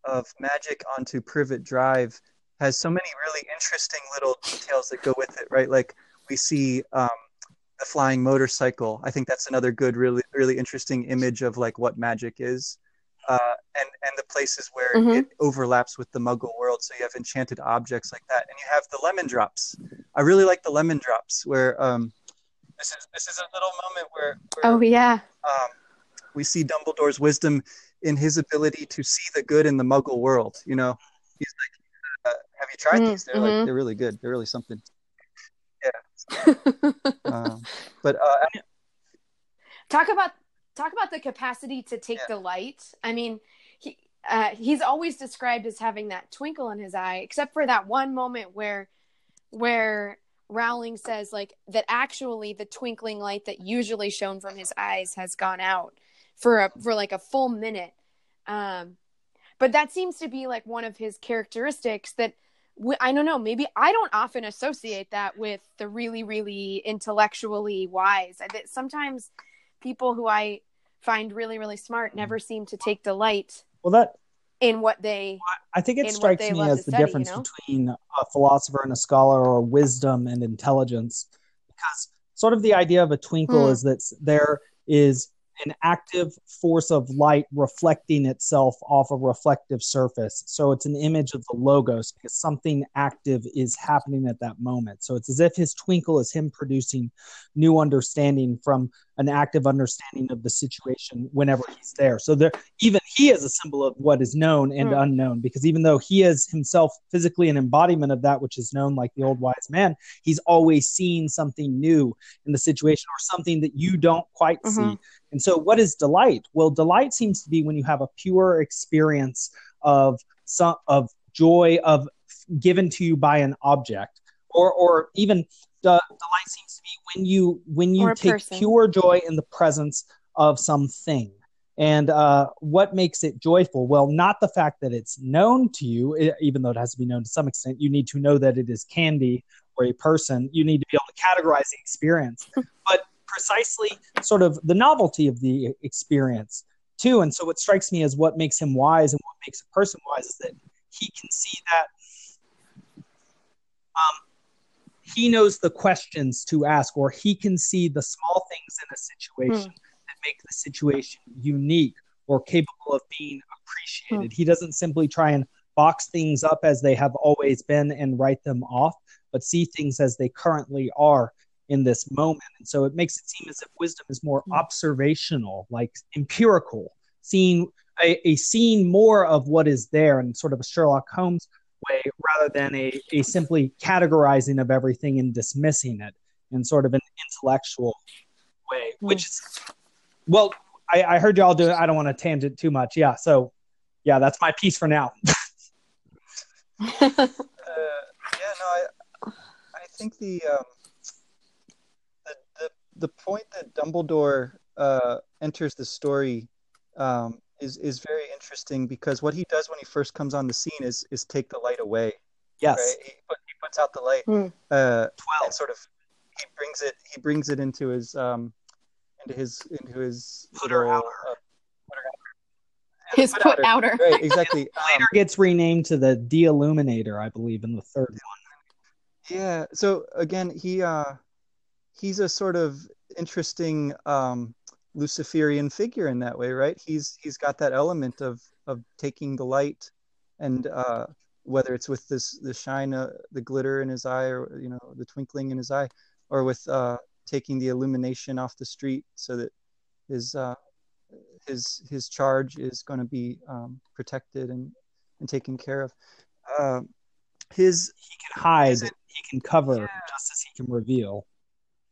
of magic onto Privet Drive has so many really interesting little details that go with it, right? Like we see um, the flying motorcycle. I think that's another good, really, really interesting image of like what magic is, uh, and and the places where mm-hmm. it overlaps with the Muggle world. So you have enchanted objects like that, and you have the lemon drops. I really like the lemon drops where um, this is this is a little moment where, where oh yeah um, we see Dumbledore's wisdom in his ability to see the good in the Muggle world. You know, he's like, uh, "Have you tried mm, these? They're mm-hmm. like they're really good. They're really something." Yeah. um, but uh, talk about talk about the capacity to take yeah. delight. I mean, he uh, he's always described as having that twinkle in his eye, except for that one moment where where Rowling says like that actually the twinkling light that usually shone from his eyes has gone out for a for like a full minute. Um, but that seems to be like one of his characteristics that I don't know, maybe I don't often associate that with the really, really intellectually wise. I, That sometimes people who I find really, really smart never seem to take delight. Well, that in what they. I think it strikes me as the study, difference you know? between a philosopher and a scholar, or wisdom and intelligence, because sort of the idea of a twinkle hmm. is that there is an active force of light reflecting itself off a reflective surface. So it's an image of the logos because something active is happening at that moment. So it's as if his twinkle is him producing new understanding from an active understanding of the situation whenever he's there. So there, even he is a symbol of what is known and mm. unknown, because even though he is himself physically an embodiment of that which is known, like the old wise man, he's always seeing something new in the situation or something that you don't quite mm-hmm. see. And so, what is delight? Well, delight seems to be when you have a pure experience of some of joy of given to you by an object, or or even the delight seems to be when you when you take person. pure joy in the presence of something. And uh, what makes it joyful? Well not the fact that it's known to you even though it has to be known to some extent. You need to know that it is candy or a person. You need to be able to categorize the experience. But precisely sort of the novelty of the experience too and so what strikes me as what makes him wise and what makes a person wise is that he can see that um, he knows the questions to ask, or he can see the small things in a situation mm. that make the situation unique or capable of being appreciated. Mm. He doesn't simply try and box things up as they have always been and write them off, but see things as they currently are in this moment. And so it makes it seem as if wisdom is more mm. observational, like empirical, seeing a, a seeing more of what is there and sort of a Sherlock Holmes way rather than a, a simply categorizing of everything and dismissing it in sort of an intellectual way, hmm. which is, well, I, I heard y'all do it. I don't want to tangent too much. Yeah. So, yeah, that's my piece for now. uh, yeah, no, I, I think the, um, the, the, the point that Dumbledore uh, enters the story um, is is very interesting because what he does when he first comes on the scene is is take the light away. Yes. Right? He, put, he puts out the light. Hmm. Uh, Twelve. and sort of he brings it he brings it into his um into his into his Putter little, outer. uh, His put put outer. outer. right exactly um, Later gets renamed to the De-Illuminator, I believe, in the third one. Yeah. So again, he uh he's a sort of interesting um Luciferian figure in that way, right? He's he's got that element of of taking the light and uh whether it's with this the shine uh, the glitter in his eye or you know the twinkling in his eye or with uh taking the illumination off the street so that his uh his his charge is going to be um protected and and taken care of. Uh, his He can hide, he can cover, Yeah. just as he can reveal.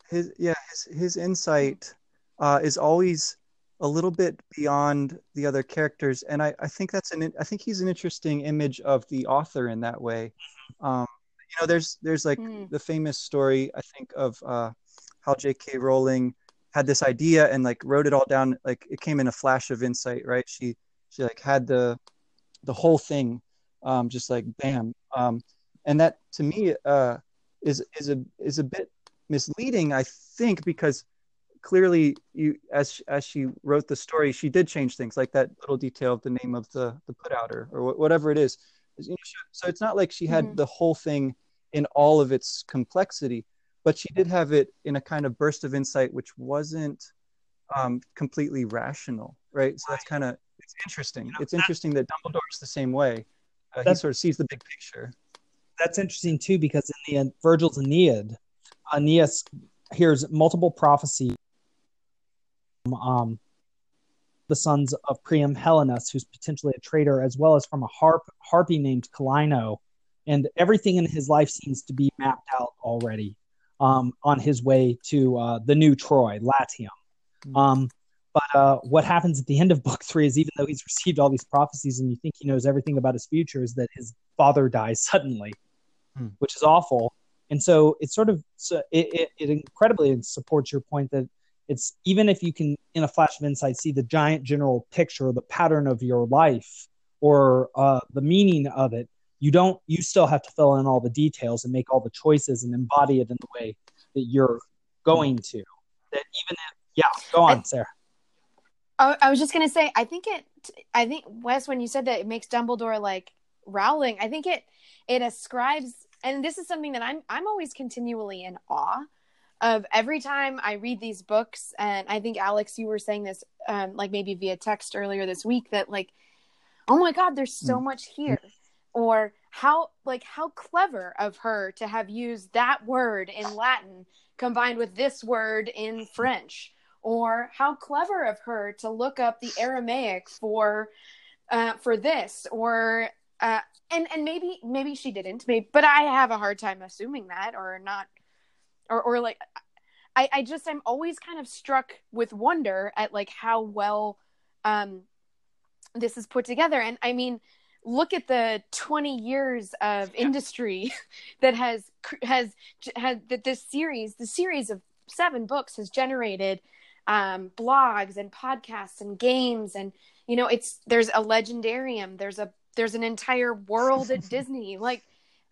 His yeah his his insight uh, is always a little bit beyond the other characters, and I, I think that's an I think he's an interesting image of the author in that way. Um, you know, there's there's like Hmm. the famous story I think of uh, how J.K. Rowling had this idea and like wrote it all down. Like it came in a flash of insight, right? She she like had the the whole thing, um, just like bam. Um, and that to me uh, is is a is a bit misleading, I think, because clearly you as as she wrote the story, she did change things like that little detail of the name of the the put outer or wh- whatever it is. So it's not like she had Mhm. the whole thing in all of its complexity, but she did have it in a kind of burst of insight which wasn't um, completely rational, right? So that's kind of it's interesting. You know, it's interesting that Dumbledore's the same way. Uh, he sort of sees the big picture. That's interesting too, because in the Virgil's Aeneid, Aeneas hears multiple prophecies from um, the sons of Priam Helenus, who's potentially a traitor, as well as from a harp harpy named Celaeno. And everything in his life seems to be mapped out already um, on his way to uh, the new Troy, Latium. Mm. Um, but uh, what happens at the end of book three is even though he's received all these prophecies and you think he knows everything about his future, is that his father dies suddenly, Hmm. which is awful. And so it's sort of so it, it, it incredibly supports your point that it's even if you can in a flash of insight see the giant general picture, the pattern of your life, or uh, the meaning of it, you don't you still have to fill in all the details and make all the choices and embody it in the way that you're going to. That even if yeah, go on, I- Sarah. I, I was just gonna say, I think it. I think Wes, when you said that it makes Dumbledore like Rowling, I think it it ascribes, and this is something that I'm I'm always continually in awe of every time I read these books. And I think Alex, you were saying this, um, like maybe via text earlier this week, that like, oh my God, there's so much here, or how like how clever of her to have used that word in Latin combined with this word in French. Or how clever of her to look up the Aramaic for uh, for this, or uh, and and maybe maybe she didn't, maybe, but I have a hard time assuming that, or not, or or like I I just I'm always kind of struck with wonder at like how well um this is put together, and I mean look at the 20 years of industry that has has has that this series the series of seven books has generated um, blogs and podcasts and games. And you know it's there's a legendarium. There's a there's an entire world at disney. Like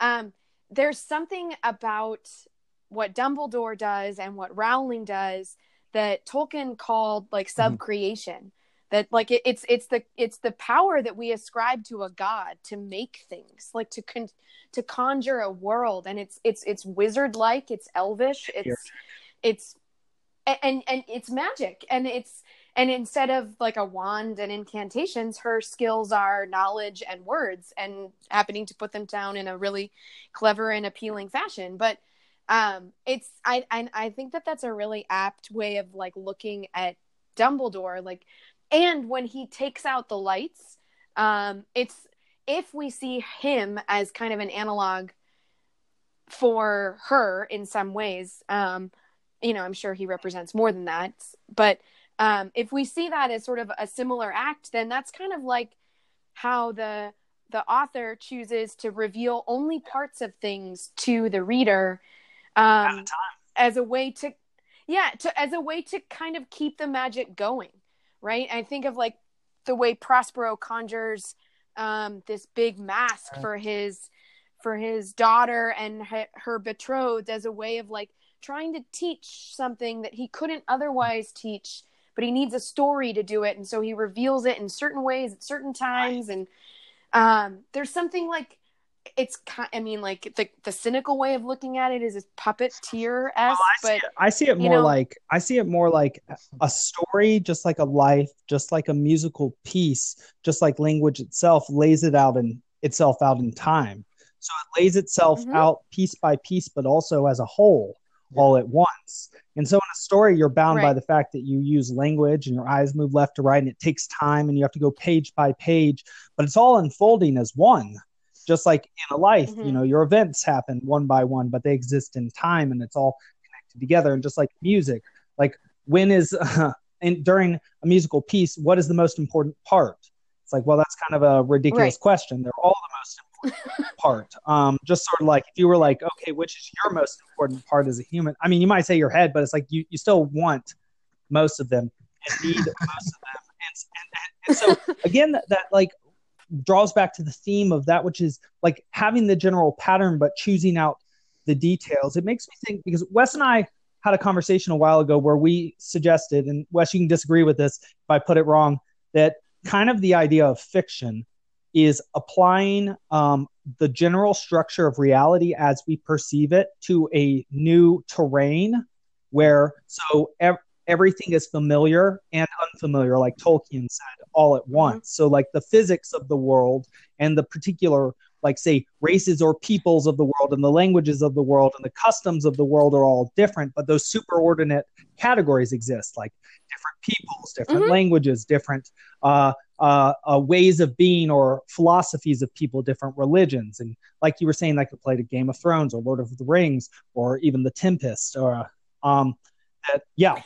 um there's something about what dumbledore does and what rowling does that tolkien called like Mhm. subcreation. That like it, it's it's the it's the power that we ascribe to a god to make things like to con- to conjure a world. And it's it's it's wizard like it's elvish it's it's and and it's magic. And it's and instead of like a wand and incantations her skills are knowledge and words and happening to put them down in a really clever and appealing fashion. But um it's i i, I think that that's a really apt way of like looking at dumbledore like and when he takes out the lights um it's if we see him as kind of an analog for her in some ways um you know i'm sure he represents more than that but um if we see that as sort of a similar act then that's kind of like how the the author chooses to reveal only parts of things to the reader um as a way to yeah to as a way to kind of keep the magic going right? I think of like the way prospero conjures um this big masque for his for his daughter and her, her betrothed as a way of like trying to teach something that he couldn't otherwise teach but he needs a story to do it and so he reveals it in certain ways at certain times and um there's something like it's kind i mean like the the cynical way of looking at it is it's puppeteer esque see but I see it more know- like I see it more like a story, just like a life, just like a musical piece, just like language itself lays it out in itself out in time. So it lays itself Mhm. out piece by piece, but also as a whole, all at once. And so in a story, you're bound by the fact that you use language and your eyes move left to right, and it takes time, and you have to go page by page, but it's all unfolding as one. Just like in a life, you Mhm. know, your events happen one by one, but they exist in time, and it's all connected together. And just like music, like when is uh, and during a musical piece, what is the most important part? It's like, well, that's kind of a ridiculous Right. question. They're all the part. Um, just sort of like if you were like, okay, which is your most important part as a human? I mean, you might say your head, but it's like you, you still want most of them and need most of them. And, and, and so again, that, that like draws back to the theme of that which is like having the general pattern but choosing out the details. It makes me think because Wes and I had a conversation a while ago where we suggested, and Wes, you can disagree with this if I put it wrong, that kind of the idea of fiction is applying um, the general structure of reality as we perceive it to a new terrain where so ev- everything is familiar and unfamiliar, like Tolkien said, all at once. So, like the physics of the world and the particular, like, say, races or peoples of the world and the languages of the world and the customs of the world are all different, but those superordinate categories exist, like different peoples, different Mhm. languages, different uh, uh, uh, ways of being or philosophies of people, different religions. And like you were saying, like the play to Game of Thrones or Lord of the Rings or even The Tempest or, um, that, yeah,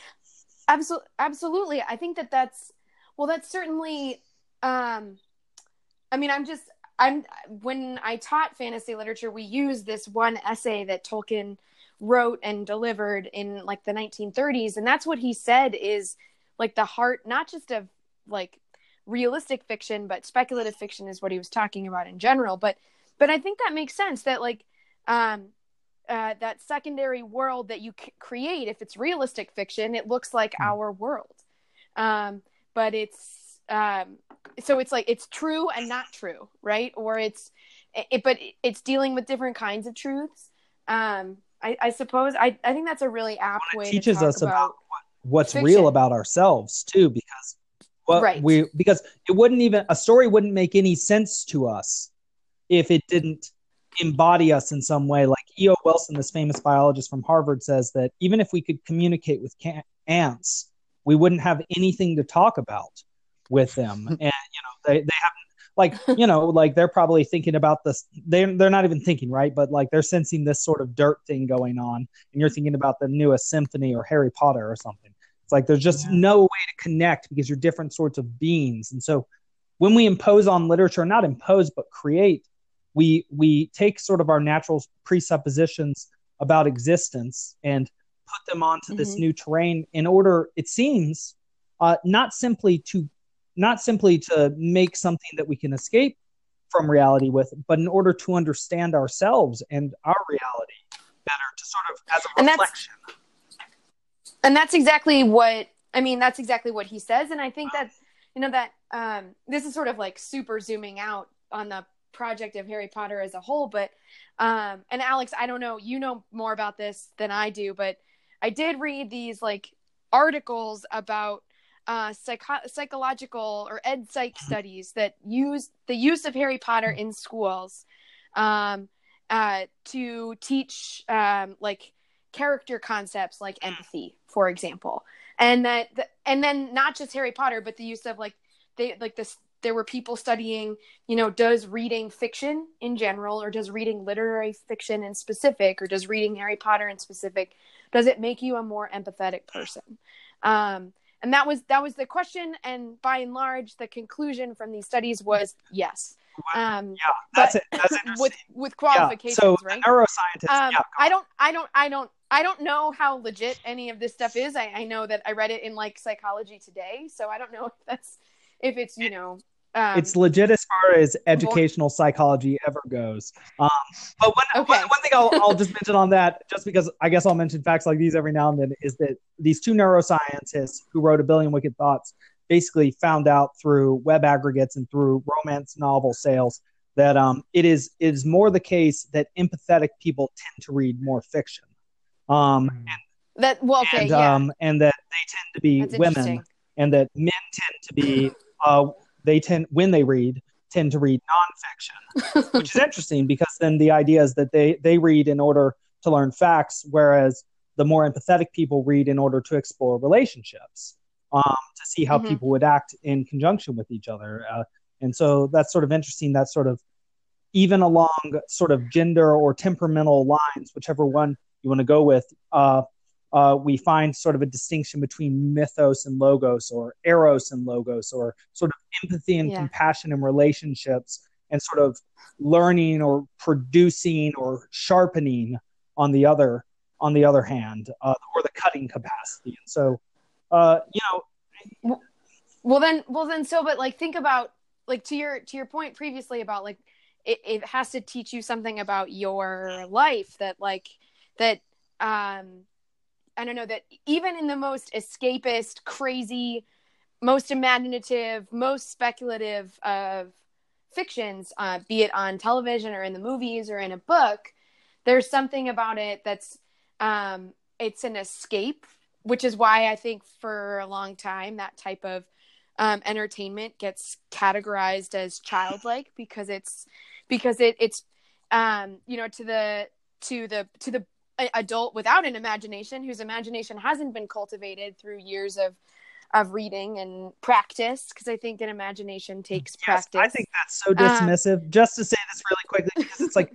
Absolutely, absolutely. I think that that's well. That's certainly. Um, I mean, I'm just I'm when I taught fantasy literature, we used this one essay that Tolkien wrote and delivered in like the 1930s, and that's what he said is like the heart, not just of like realistic fiction, but speculative fiction is what he was talking about in general. But but I think that makes sense that like um uh, that secondary world that you c- create, if it's realistic fiction, it looks like Hmm. our world. Um, but it's um, so it's like it's true and not true, right? Or it's it, but it's dealing with different kinds of truths. Um, I, I suppose I, I think that's a really apt Well, it way teaches us about, about what's fiction. real about ourselves too because what Right. we because it wouldn't even a story wouldn't make any sense to us if it didn't embody us in some way. Like eo wilson this famous biologist from harvard says that even if we could communicate with ants we wouldn't have anything to talk about with them. And you know they, they haven't like you know like they're probably thinking about this they're, they're not even thinking right? But like they're sensing this sort of dirt thing going on. And you're thinking about the newest symphony or harry potter or something it's like there's just Yeah. no way to connect because you're different sorts of beings and so when we impose on literature not impose but create we we take sort of our natural presuppositions about existence and put them onto this Mhm. new terrain in order it seems uh, not simply to not simply to make something that we can escape from reality with but in order to understand ourselves and our reality better to sort of as a And that's- reflection and that's exactly what I mean. That's exactly what he says, and I think that you know that um, this is sort of like super zooming out on the project of Harry Potter as a whole. But um, and Alex, I don't know, you know more about this than I do, but I did read these like articles about uh, psycho- psychological or ed psych studies that use the use of Harry Potter in schools um, uh, to teach um, like character concepts like empathy, for example, and that and then not just Harry Potter, but the use of like they like this. There were people studying, you know, does reading fiction in general, or does reading literary fiction in specific, or does reading Harry Potter in specific, does it make you a more empathetic person? Um, and that was that was the question, and by and large, the conclusion from these studies was yes. Um, yeah that's it that's interesting with with yeah. qualifications, so right? the neuroscientist um, yeah I don't, I don't, I don't, I don't know how legit any of this stuff is. I, I know that I read it in like Psychology Today, so I don't know if that's if it's you know um, it's legit as far as educational psychology ever goes. Um, but one, Okay. one, one thing I'll, I'll just mention on that, just because I guess I'll mention facts like these every now and then, is that these two neuroscientists who wrote A Billion Wicked Thoughts basically found out through web aggregates and through romance novel sales that um, it is it is more the case that empathetic people tend to read more fiction. Um, that well okay and yeah um, and that they tend to be that's women and that men tend to be uh, they tend when they read tend to read nonfiction, which is interesting because then the idea is that they they read in order to learn facts, whereas the more empathetic people read in order to explore relationships, um, to see how Mhm. people would act in conjunction with each other, uh, and so that's sort of interesting. That sort of even along sort of gender or temperamental lines, whichever one you want to go with, uh, uh, we find sort of a distinction between mythos and logos, or eros and logos, or sort of empathy and Yeah. compassion and relationships, and sort of learning or producing or sharpening on the other on the other hand, uh, or the cutting capacity. And so, uh, you know, Well then, well then, so but like think about like to your to your point previously about like it, it has to teach you something about your life that like that um I don't know that even in the most escapist, crazy, most imaginative, most speculative of fictions, uh, be it on television or in the movies or in a book, there's something about it that's um, it's an escape, which is why I think for a long time that type of um, entertainment gets categorized as childlike because it's because it, it's um, you know to the to the to the adult without an imagination whose imagination hasn't been cultivated through years of of reading and practice because I think an imagination takes Yes, practice. I think that's so Um, dismissive. Just to say this really quickly, because it's like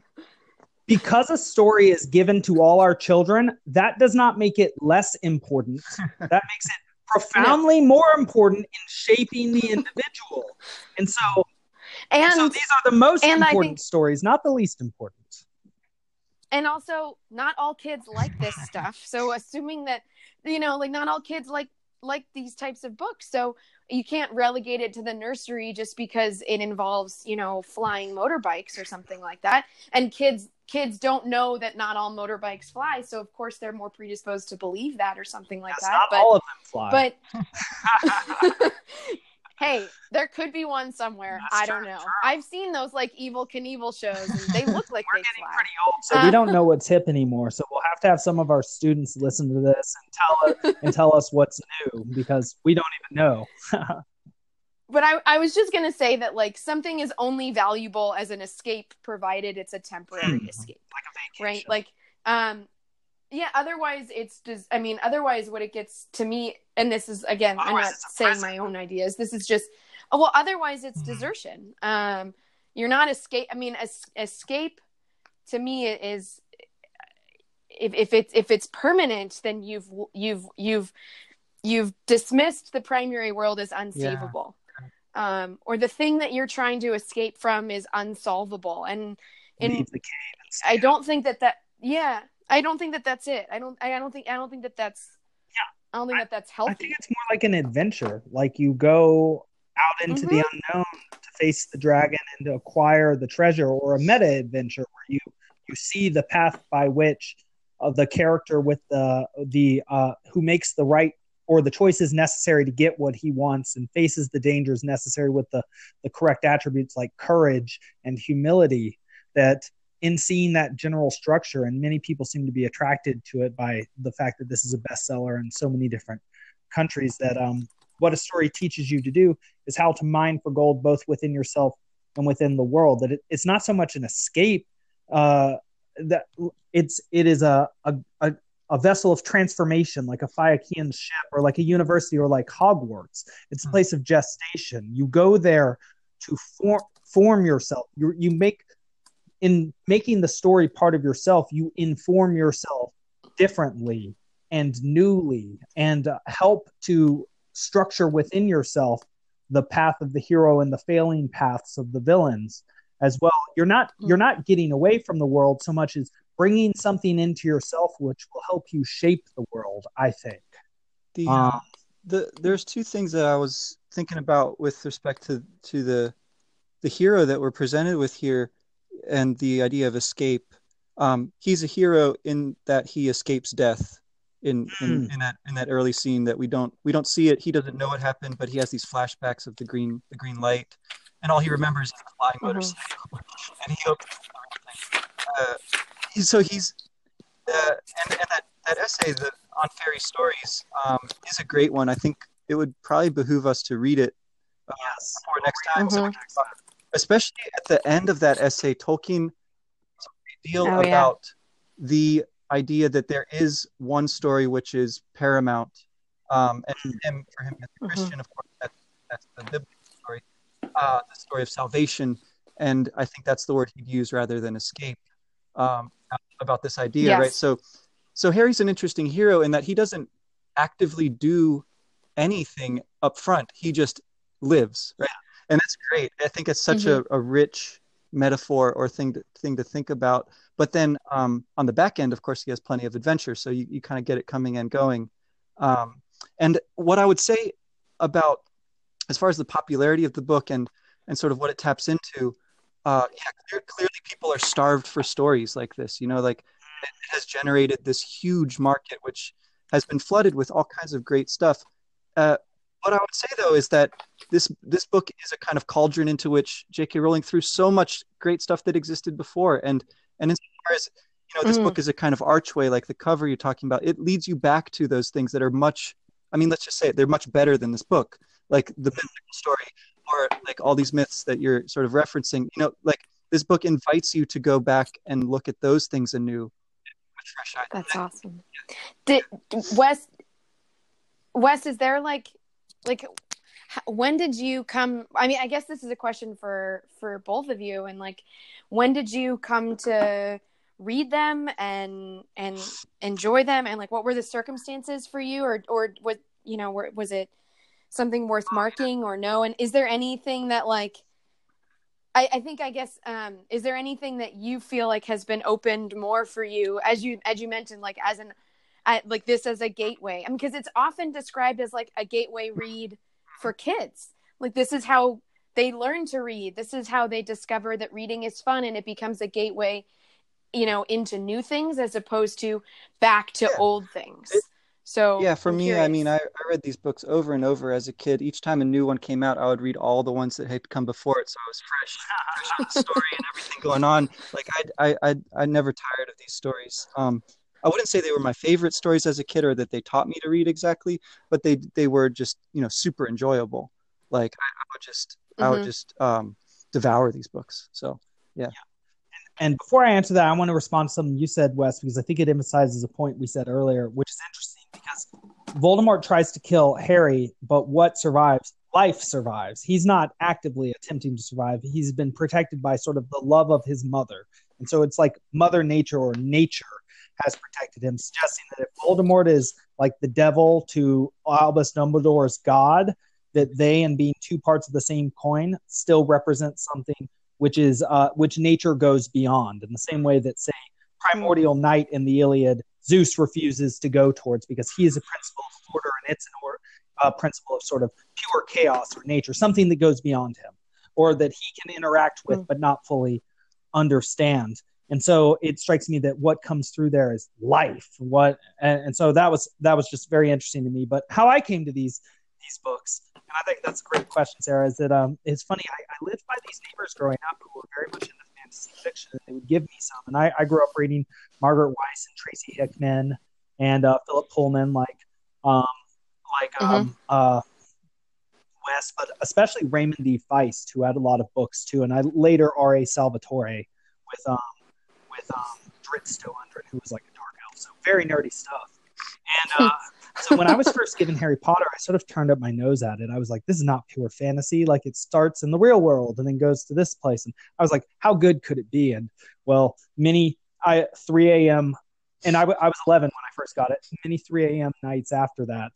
because a story is given to all our children, that does not make it less important. that makes it profoundly more important in shaping the individual. And so, and so these are the most important think- stories, not the least important. And also not all kids like this stuff. So assuming that you know like not all kids like like these types of books. So you can't relegate it to the nursery just because it involves you know flying motorbikes or something like that. And kids kids don't know that not all motorbikes fly. So of course they're more predisposed to believe that or something like Yes, that not but all of them fly. but hey there could be one somewhere That's i don't true, know true. i've seen those like Evel Knievel shows and they look like We're they getting fly pretty old, so we don't know what's hip anymore. So we'll have to have some of our students listen to this and tell us and tell us what's new because we don't even know. but I, I was just gonna say that like something is only valuable as an escape provided it's a temporary Hmm. escape like a vacation. right like um yeah otherwise it's just i mean otherwise what it gets to me and this is again i'm not saying my own ideas this is just oh, well otherwise it's Mhm. desertion. Um you're not escape i mean es- escape to me is if, if it's if it's permanent then you've you've you've you've dismissed the primary world as unsavable um, or the thing that you're trying to escape from is unsolvable. And and Leave the cave and i don't think that that yeah i don't think that that's it i don't i don't think i don't think that that's Yeah. i don't think that that's healthy. I think it's more like an adventure. Like you go out into the unknown to face the dragon and to acquire the treasure, or a meta adventure where you you see the path by which uh, the character with the the uh, who makes the right or the choices necessary to get what he wants and faces the dangers necessary with the the correct attributes like courage and humility. That in seeing that general structure, and many people seem to be attracted to it by the fact that this is a bestseller in so many different countries that um, what a story teaches you to do is how to mine for gold both within yourself and within the world. That it, it's not so much an escape uh, that it's it is a, a a vessel of transformation like a Phaeacian ship or like a university or like Hogwarts. It's a Hmm. place of gestation. You go there to form form yourself. You you make in making the story part of yourself you inform yourself differently and newly and uh, help to structure within yourself the path of the hero and the failing paths of the villains as well you're not you're not getting away from the world so much as bringing something into yourself which will help you shape the world. I think. The, Um, the there's two things that I was thinking about with respect to to the the hero that we're presented with here and the idea of escape. Um, he's a hero in that he escapes death in, in, Hmm. in that in that early scene that we don't we don't see it. He doesn't know what happened, but he has these flashbacks of the green the green light, and all he remembers is the flying Mhm. motorcycle, and he opens. Uh, so he's uh, and, and that, that essay the, on fairy stories um, is a great one. I think it would probably behoove us to read it uh, Yes. for next time. So we can talk- especially at the end of that essay, Tolkien talks a great deal Oh, yeah. about the idea that there is one story which is paramount. Um, and him, for him as a Mhm. Christian, of course, that, that's the biblical story, uh, the story of salvation. And I think that's the word he'd use rather than escape um, about this idea, Yes. right? So, so Harry's an interesting hero in that he doesn't actively do anything up front. He just lives, right? And that's great. I think it's such a, a rich metaphor or thing to, thing to think about. But then um, on the back end, of course, he has plenty of adventure, so you, you kind of get it coming and going. Um, and what I would say about as far as the popularity of the book and and sort of what it taps into, uh, yeah, clear, clearly people are starved for stories like this. You know, like it, it has generated this huge market, which has been flooded with all kinds of great stuff. Uh, what I would say though is that this this book is a kind of cauldron into which J.K. Rowling threw so much great stuff that existed before, and and as far as you know, this Mhm. book is a kind of archway, like the cover you're talking about. It leads you back to those things that are much. I mean, let's just say it, they're much better than this book, like the mythical story or like all these myths that you're sort of referencing. You know, like this book invites you to go back and look at those things anew fresh. That's awesome. Did Wes Wes is there like like when did you come I mean I guess this is a question for for both of you and like when did you come to read them and and enjoy them? And like what were the circumstances for you? Or or what you know was it something worth marking or no? And is there anything that like I, I think I guess um, is there anything that you feel like has been opened more for you as you as you mentioned like as an I, like this as a gateway. I mean because it's often described as like a gateway read for kids. Like this is how they learn to read. This is how they discover that reading is fun and it becomes a gateway you know into new things as opposed to back to Yeah. old things. It- so yeah for I'm me i mean I, I read these books over and over as a kid. Each time a new one came out i would read all the ones that had come before it so i was fresh, fresh with the story and everything going on. Like i i i i never tired of these stories. Um i wouldn't say they were my favorite stories as a kid or that they taught me to read exactly but they they were just you know super enjoyable like i, I would just i would Mhm. just um devour these books so yeah. And before I answer that, I want to respond to something you said, Wes, because I think it emphasizes a point we said earlier, which is interesting because Voldemort tries to kill Harry, but what survives? Life survives. He's not actively attempting to survive. He's been protected by sort of the love of his mother. And so it's like Mother Nature or nature has protected him, suggesting that if Voldemort is like the devil to Albus Dumbledore's God, that they, and being two parts of the same coin, still represent something which is uh, which nature goes beyond in the same way that say primordial night in the iliad zeus refuses to go towards because he is a principle of order and it's an or, uh, principle of sort of pure chaos or nature something that goes beyond him or that he can interact with Mm. but not fully understand and so it strikes me that what comes through there is life what and, and so that was that was just very interesting to me but how i came to these these books and i think that's a great question sarah is that um it's funny i, I lived by these neighbors growing up who were very much into fantasy fiction and they would give me some and i, I grew up reading margaret weis and tracy hickman and uh, philip pullman like um like um uh West, but especially Raymond D. Feist, who had a lot of books too, and I later R.A. Salvatore with um with um Drizzt who was like a dark elf, so very nerdy stuff. And uh, so when I was first given Harry Potter, I sort of turned up my nose at it. I was like, this is not pure fantasy. Like it starts in the real world and then goes to this place, and I was like, how good could it be? And well, many I 3 a.m. and I, w- I was 11 when I first got it. Many 3 a.m. nights after that,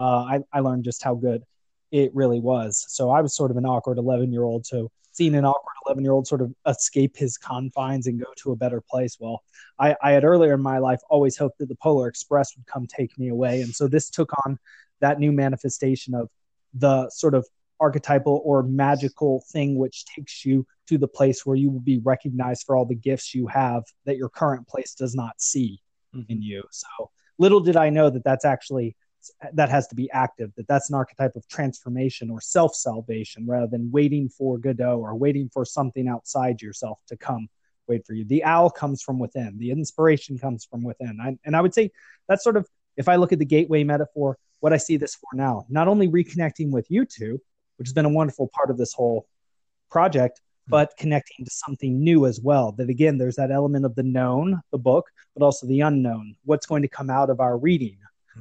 uh, I, I learned just how good it really was. So I was sort of an awkward 11 year old. So seen an awkward 11 year old sort of escape his confines and go to a better place. Well, I, I had earlier in my life always hoped that the Polar Express would come take me away. And so this took on that new manifestation of the sort of archetypal or magical thing which takes you to the place where you will be recognized for all the gifts you have that your current place does not see mm-hmm. in you. So little did I know that that's actually that has to be active that that's an archetype of transformation or self-salvation rather than waiting for godot or waiting for something outside yourself to come wait for you. The owl comes from within. The inspiration comes from within. I, and i would say that's sort of if i look at the gateway metaphor what i see this for now not only reconnecting with you two which has been a wonderful part of this whole project hmm. but connecting to something new as well that again there's that element of the known the book but also the unknown what's going to come out of our reading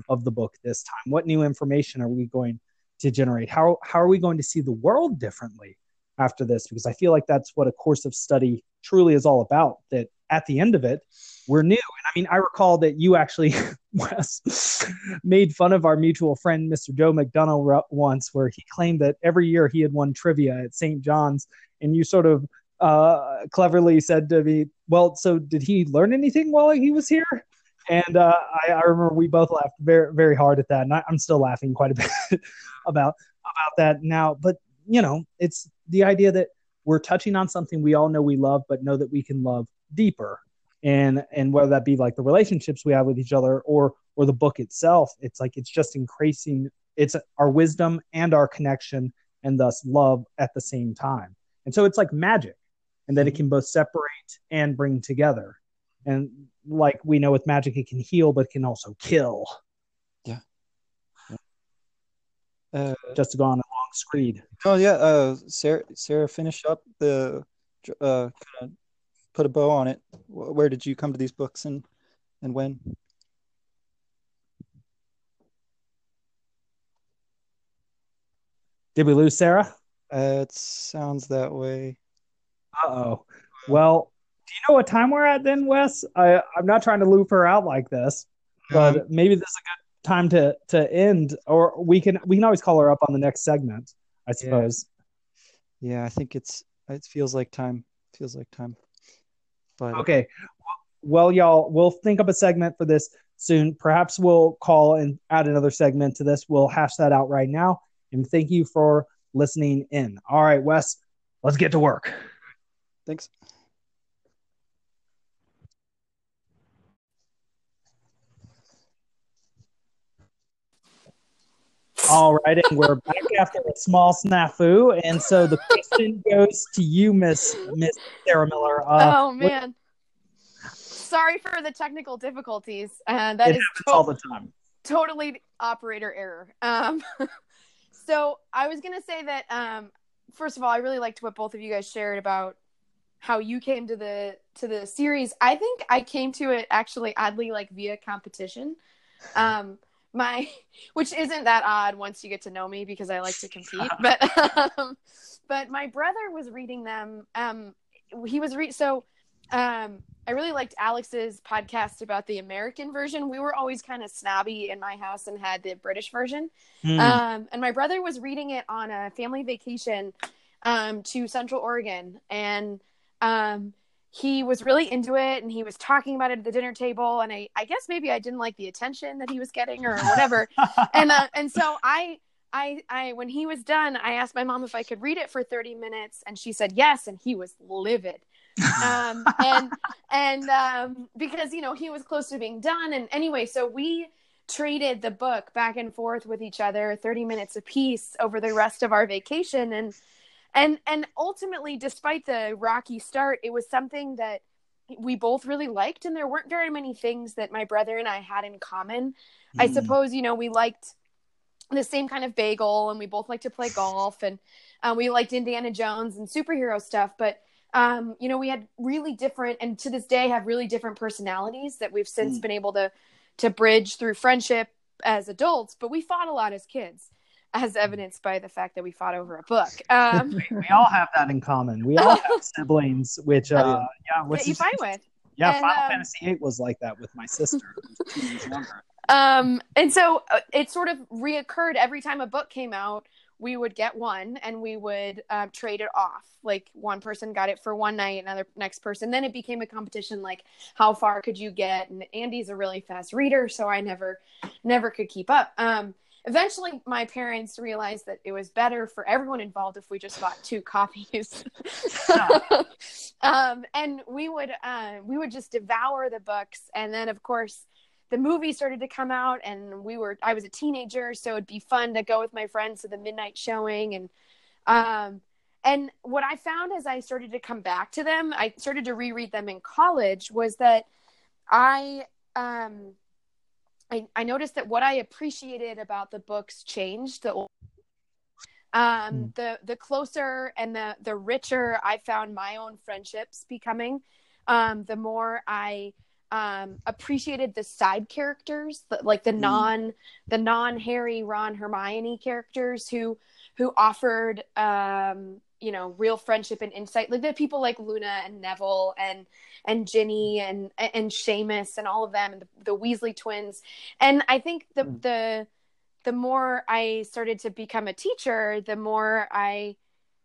of the book this time? What new information are we going to generate? How, how are we going to see the world differently after this? Because I feel like that's what a course of study truly is all about. That at the end of it, we're new. And I mean, I recall that you actually Wes, made fun of our mutual friend, Mr. Joe McDonough, once, where he claimed that every year he had won trivia at St. John's, and you sort of uh, cleverly said to me, "Well, so did he learn anything while he was here?" And uh, I, I, remember we both laughed very, very hard at that, and I, am still laughing quite a bit about about that now. But you know, it's the idea that we're touching on something we all know we love, but know that we can love deeper, and and whether that be like the relationships we have with each other, or or the book itself, it's like it's just increasing. It's our wisdom and our connection, and thus love at the same time. And so it's like magic, and that it can both separate and bring together. And like we know with magic, it can heal, but can also kill. Yeah. Uh, Just to go on a long screed. Oh yeah, uh, Sarah. Sarah, finish up the. Uh, kind of put a bow on it. Where did you come to these books and and when? Did we lose Sarah? Uh, it sounds that way. Uh oh. Well, do you know what time we're at then, Wes? I, I'm not trying to loop her out like this, but um, maybe this is a good time to to end, or we can we can always call her up on the next segment, I suppose. Yeah, yeah I think it's it feels like time. Feels like time. But okay, well, y'all, we'll think up a segment for this soon. Perhaps we'll call and add another segment to this. We'll hash that out right now. And thank you for listening in. All right, Wes, let's get to work. Thanks. All right, and we're back after a small snafu, and so the question goes to you, Miss Miss Sarah Miller. Uh, oh man, what... sorry for the technical difficulties. Uh, that it is to- all the time. Totally operator error. Um, so I was gonna say that um, first of all, I really liked what both of you guys shared about how you came to the to the series. I think I came to it actually oddly like via competition. Um, my which isn't that odd once you get to know me because I like to compete. but um, but my brother was reading them. Um, he was read so. Um, I really liked Alex's podcast about the American version. We were always kind of snobby in my house and had the British version. Mm. Um, and my brother was reading it on a family vacation um, to Central Oregon, and um, he was really into it and he was talking about it at the dinner table and I, I guess maybe I didn't like the attention that he was getting or whatever. and uh, and so I I I when he was done, I asked my mom if I could read it for 30 minutes and she said yes and he was livid. um and and um because you know he was close to being done and anyway so we traded the book back and forth with each other 30 minutes a piece over the rest of our vacation and and and ultimately despite the rocky start it was something that we both really liked and there weren't very many things that my brother and i had in common mm. i suppose you know we liked the same kind of bagel and we both like to play golf and uh, we liked indiana jones and superhero stuff but um, you know we had really different and to this day have really different personalities that we've since mm. been able to to bridge through friendship as adults but we fought a lot as kids as evidenced by the fact that we fought over a book. Um, we, we, all have that in common. We all have siblings, which uh, yeah, which that you fight with. Yeah, and, Final um, Fantasy VIII was like that with my sister. um, and so uh, it sort of reoccurred every time a book came out. we would get one and we would uh, trade it off. Like one person got it for one night, another next person. Then it became a competition. Like how far could you get? And Andy's a really fast reader, so I never, never could keep up. Um, eventually, my parents realized that it was better for everyone involved if we just bought two copies. um, and we would, uh, we would just devour the books, and then of course the movie started to come out and we were i was a teenager so it'd be fun to go with my friends to the midnight showing and um and what i found as i started to come back to them i started to reread them in college was that i um i, I noticed that what i appreciated about the books changed the um mm. the the closer and the the richer i found my own friendships becoming um the more i um, appreciated the side characters, like the mm. non the non Harry, Ron, Hermione characters who who offered um, you know real friendship and insight, like the people like Luna and Neville and and Ginny and and Seamus and all of them, and the, the Weasley twins. And I think the mm. the the more I started to become a teacher, the more I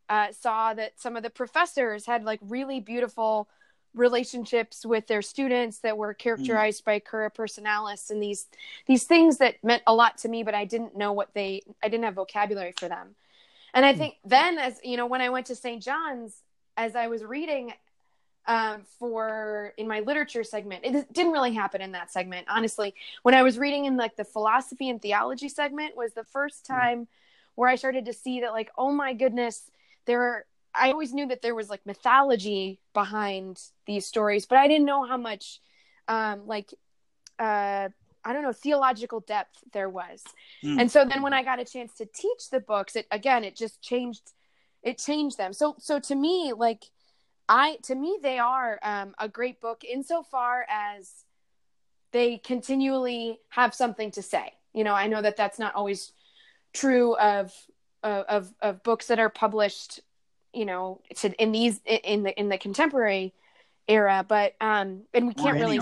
uh, saw that some of the professors had like really beautiful relationships with their students that were characterized mm. by cura personalis and these these things that meant a lot to me but i didn't know what they i didn't have vocabulary for them and i mm. think then as you know when i went to st john's as i was reading um, for in my literature segment it didn't really happen in that segment honestly when i was reading in like the philosophy and theology segment was the first mm. time mm. where i started to see that like oh my goodness there are I always knew that there was like mythology behind these stories, but I didn't know how much um like uh I don't know theological depth there was. Mm. And so then when I got a chance to teach the books, it again it just changed it changed them. So so to me like I to me they are um a great book insofar as they continually have something to say. You know, I know that that's not always true of of of books that are published you know to in these in the in the contemporary era but um and we can't really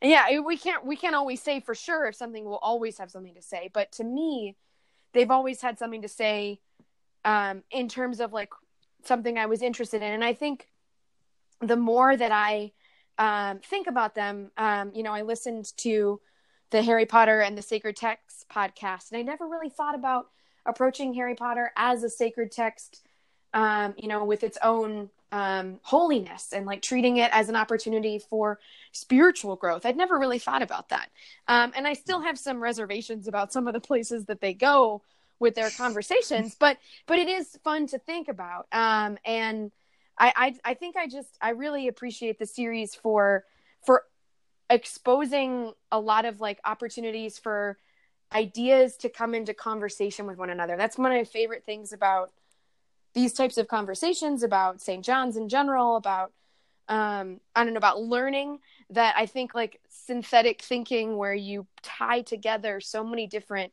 yeah we can't we can't always say for sure if something will always have something to say but to me they've always had something to say um in terms of like something i was interested in. And i think the more that i um think about them um you know i listened to the harry potter and the sacred text podcast and i never really thought about approaching harry potter as a sacred text um, you know, with its own um, holiness and like treating it as an opportunity for spiritual growth. I'd never really thought about that. Um, and I still have some reservations about some of the places that they go with their conversations, but, but it is fun to think about. Um, and I, I, I think I just, I really appreciate the series for, for exposing a lot of like opportunities for ideas to come into conversation with one another. That's one of my favorite things about these types of conversations about St. John's in general, about um, I don't know about learning that I think like synthetic thinking where you tie together so many different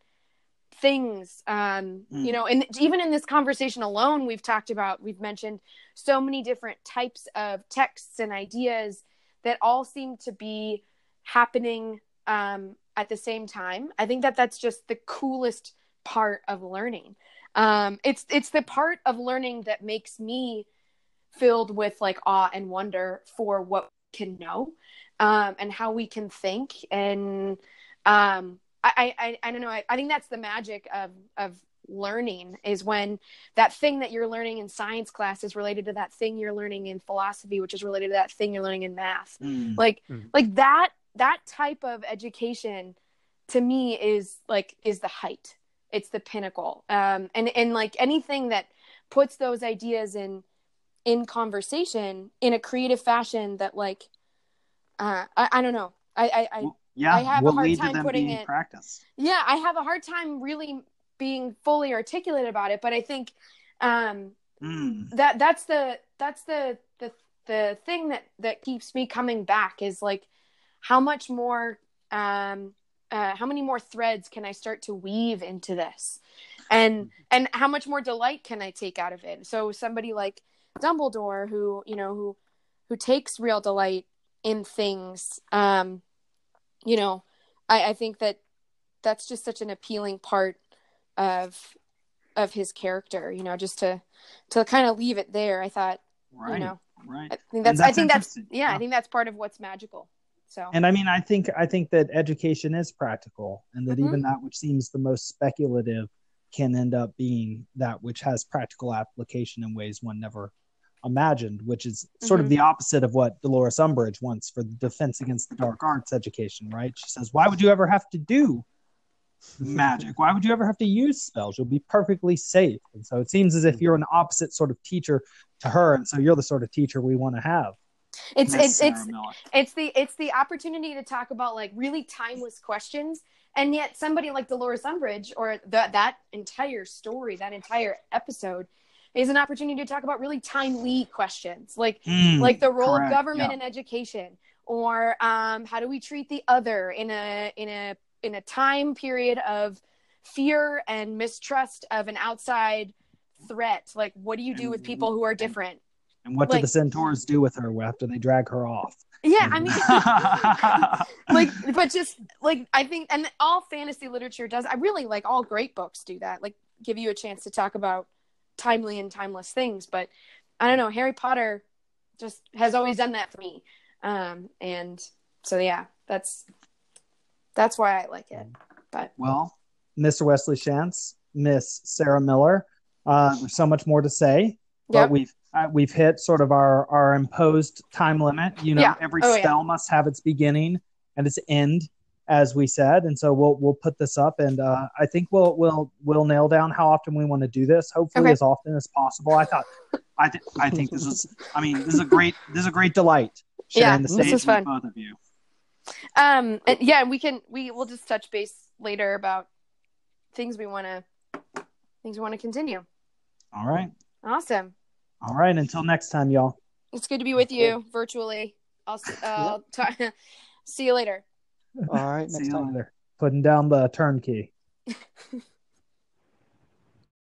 things um mm. you know and even in this conversation alone we've talked about we've mentioned so many different types of texts and ideas that all seem to be happening um at the same time i think that that's just the coolest part of learning um, it's it's the part of learning that makes me filled with like awe and wonder for what we can know um, and how we can think and um, I, I I don't know I, I think that's the magic of of learning is when that thing that you're learning in science class is related to that thing you're learning in philosophy which is related to that thing you're learning in math mm. like mm. like that that type of education to me is like is the height it's the pinnacle. Um and and like anything that puts those ideas in in conversation in a creative fashion that like uh i, I don't know. I i, I yeah i have a hard time putting it practice yeah i have a hard time really being fully articulate about it but i think um mm. that that's the that's the the the thing that that keeps me coming back is like how much more um uh, how many more threads can I start to weave into this, and and how much more delight can I take out of it? So somebody like Dumbledore, who you know who who takes real delight in things, um, you know, I, I think that that's just such an appealing part of of his character. You know, just to to kind of leave it there. I thought, Right. you know, right. I think that's, I think that's yeah, Yeah. I think that's part of what's magical. So And I mean, I think I think that education is practical, and that Mhm. even that which seems the most speculative can end up being that which has practical application in ways one never imagined, which is sort of Mhm. the opposite of what Dolores Umbridge wants for the Defense Against the Dark Arts education, right? She says, "Why would you ever have to do magic? Why would you ever have to use spells? You'll be perfectly safe." And so it seems as if you're an opposite sort of teacher to her, and so you're the sort of teacher we want to have. It's it's it's Miller. it's the it's the opportunity to talk about like really timeless questions and yet somebody like dolores umbridge or that that entire story that entire episode is an opportunity to talk about really timely questions like Mm, like the role correct, of government yeah. in education or um, how do we treat the other in a in a in a time period of fear and mistrust of an outside threat like what do you do with people who are different And what Like- do the centaurs do with her after they drag her off? yeah i mean like but just like i think and all fantasy literature does i really like all great books do that like give you a chance to talk about timely and timeless things but i don't know harry potter just has always done that for me um and so yeah that's that's why i like it But well, Mr. Wesley Shantz, Miss Sarah Miller, uh, there's so much more to say, but Yep. we've uh, we've hit sort of our our imposed time limit. You know, Yeah. every Oh, yeah. spell must have its beginning and its end, as we said, and so we'll we'll put this up, and uh, I think we'll we'll we'll nail down how often we want to do this. Hopefully, Okay. as often as possible. I thought, I think I think this is. I mean, this is a great this is a great delight. Yeah, sharing the this stage is with fun. both of you. um and yeah we can we will just touch base later about things we want to things we want to continue All right, awesome all right. Until next time, y'all. it's good to be with you virtually i'll uh, ta- see you later All right, See next you time. later. Putting down the turnkey.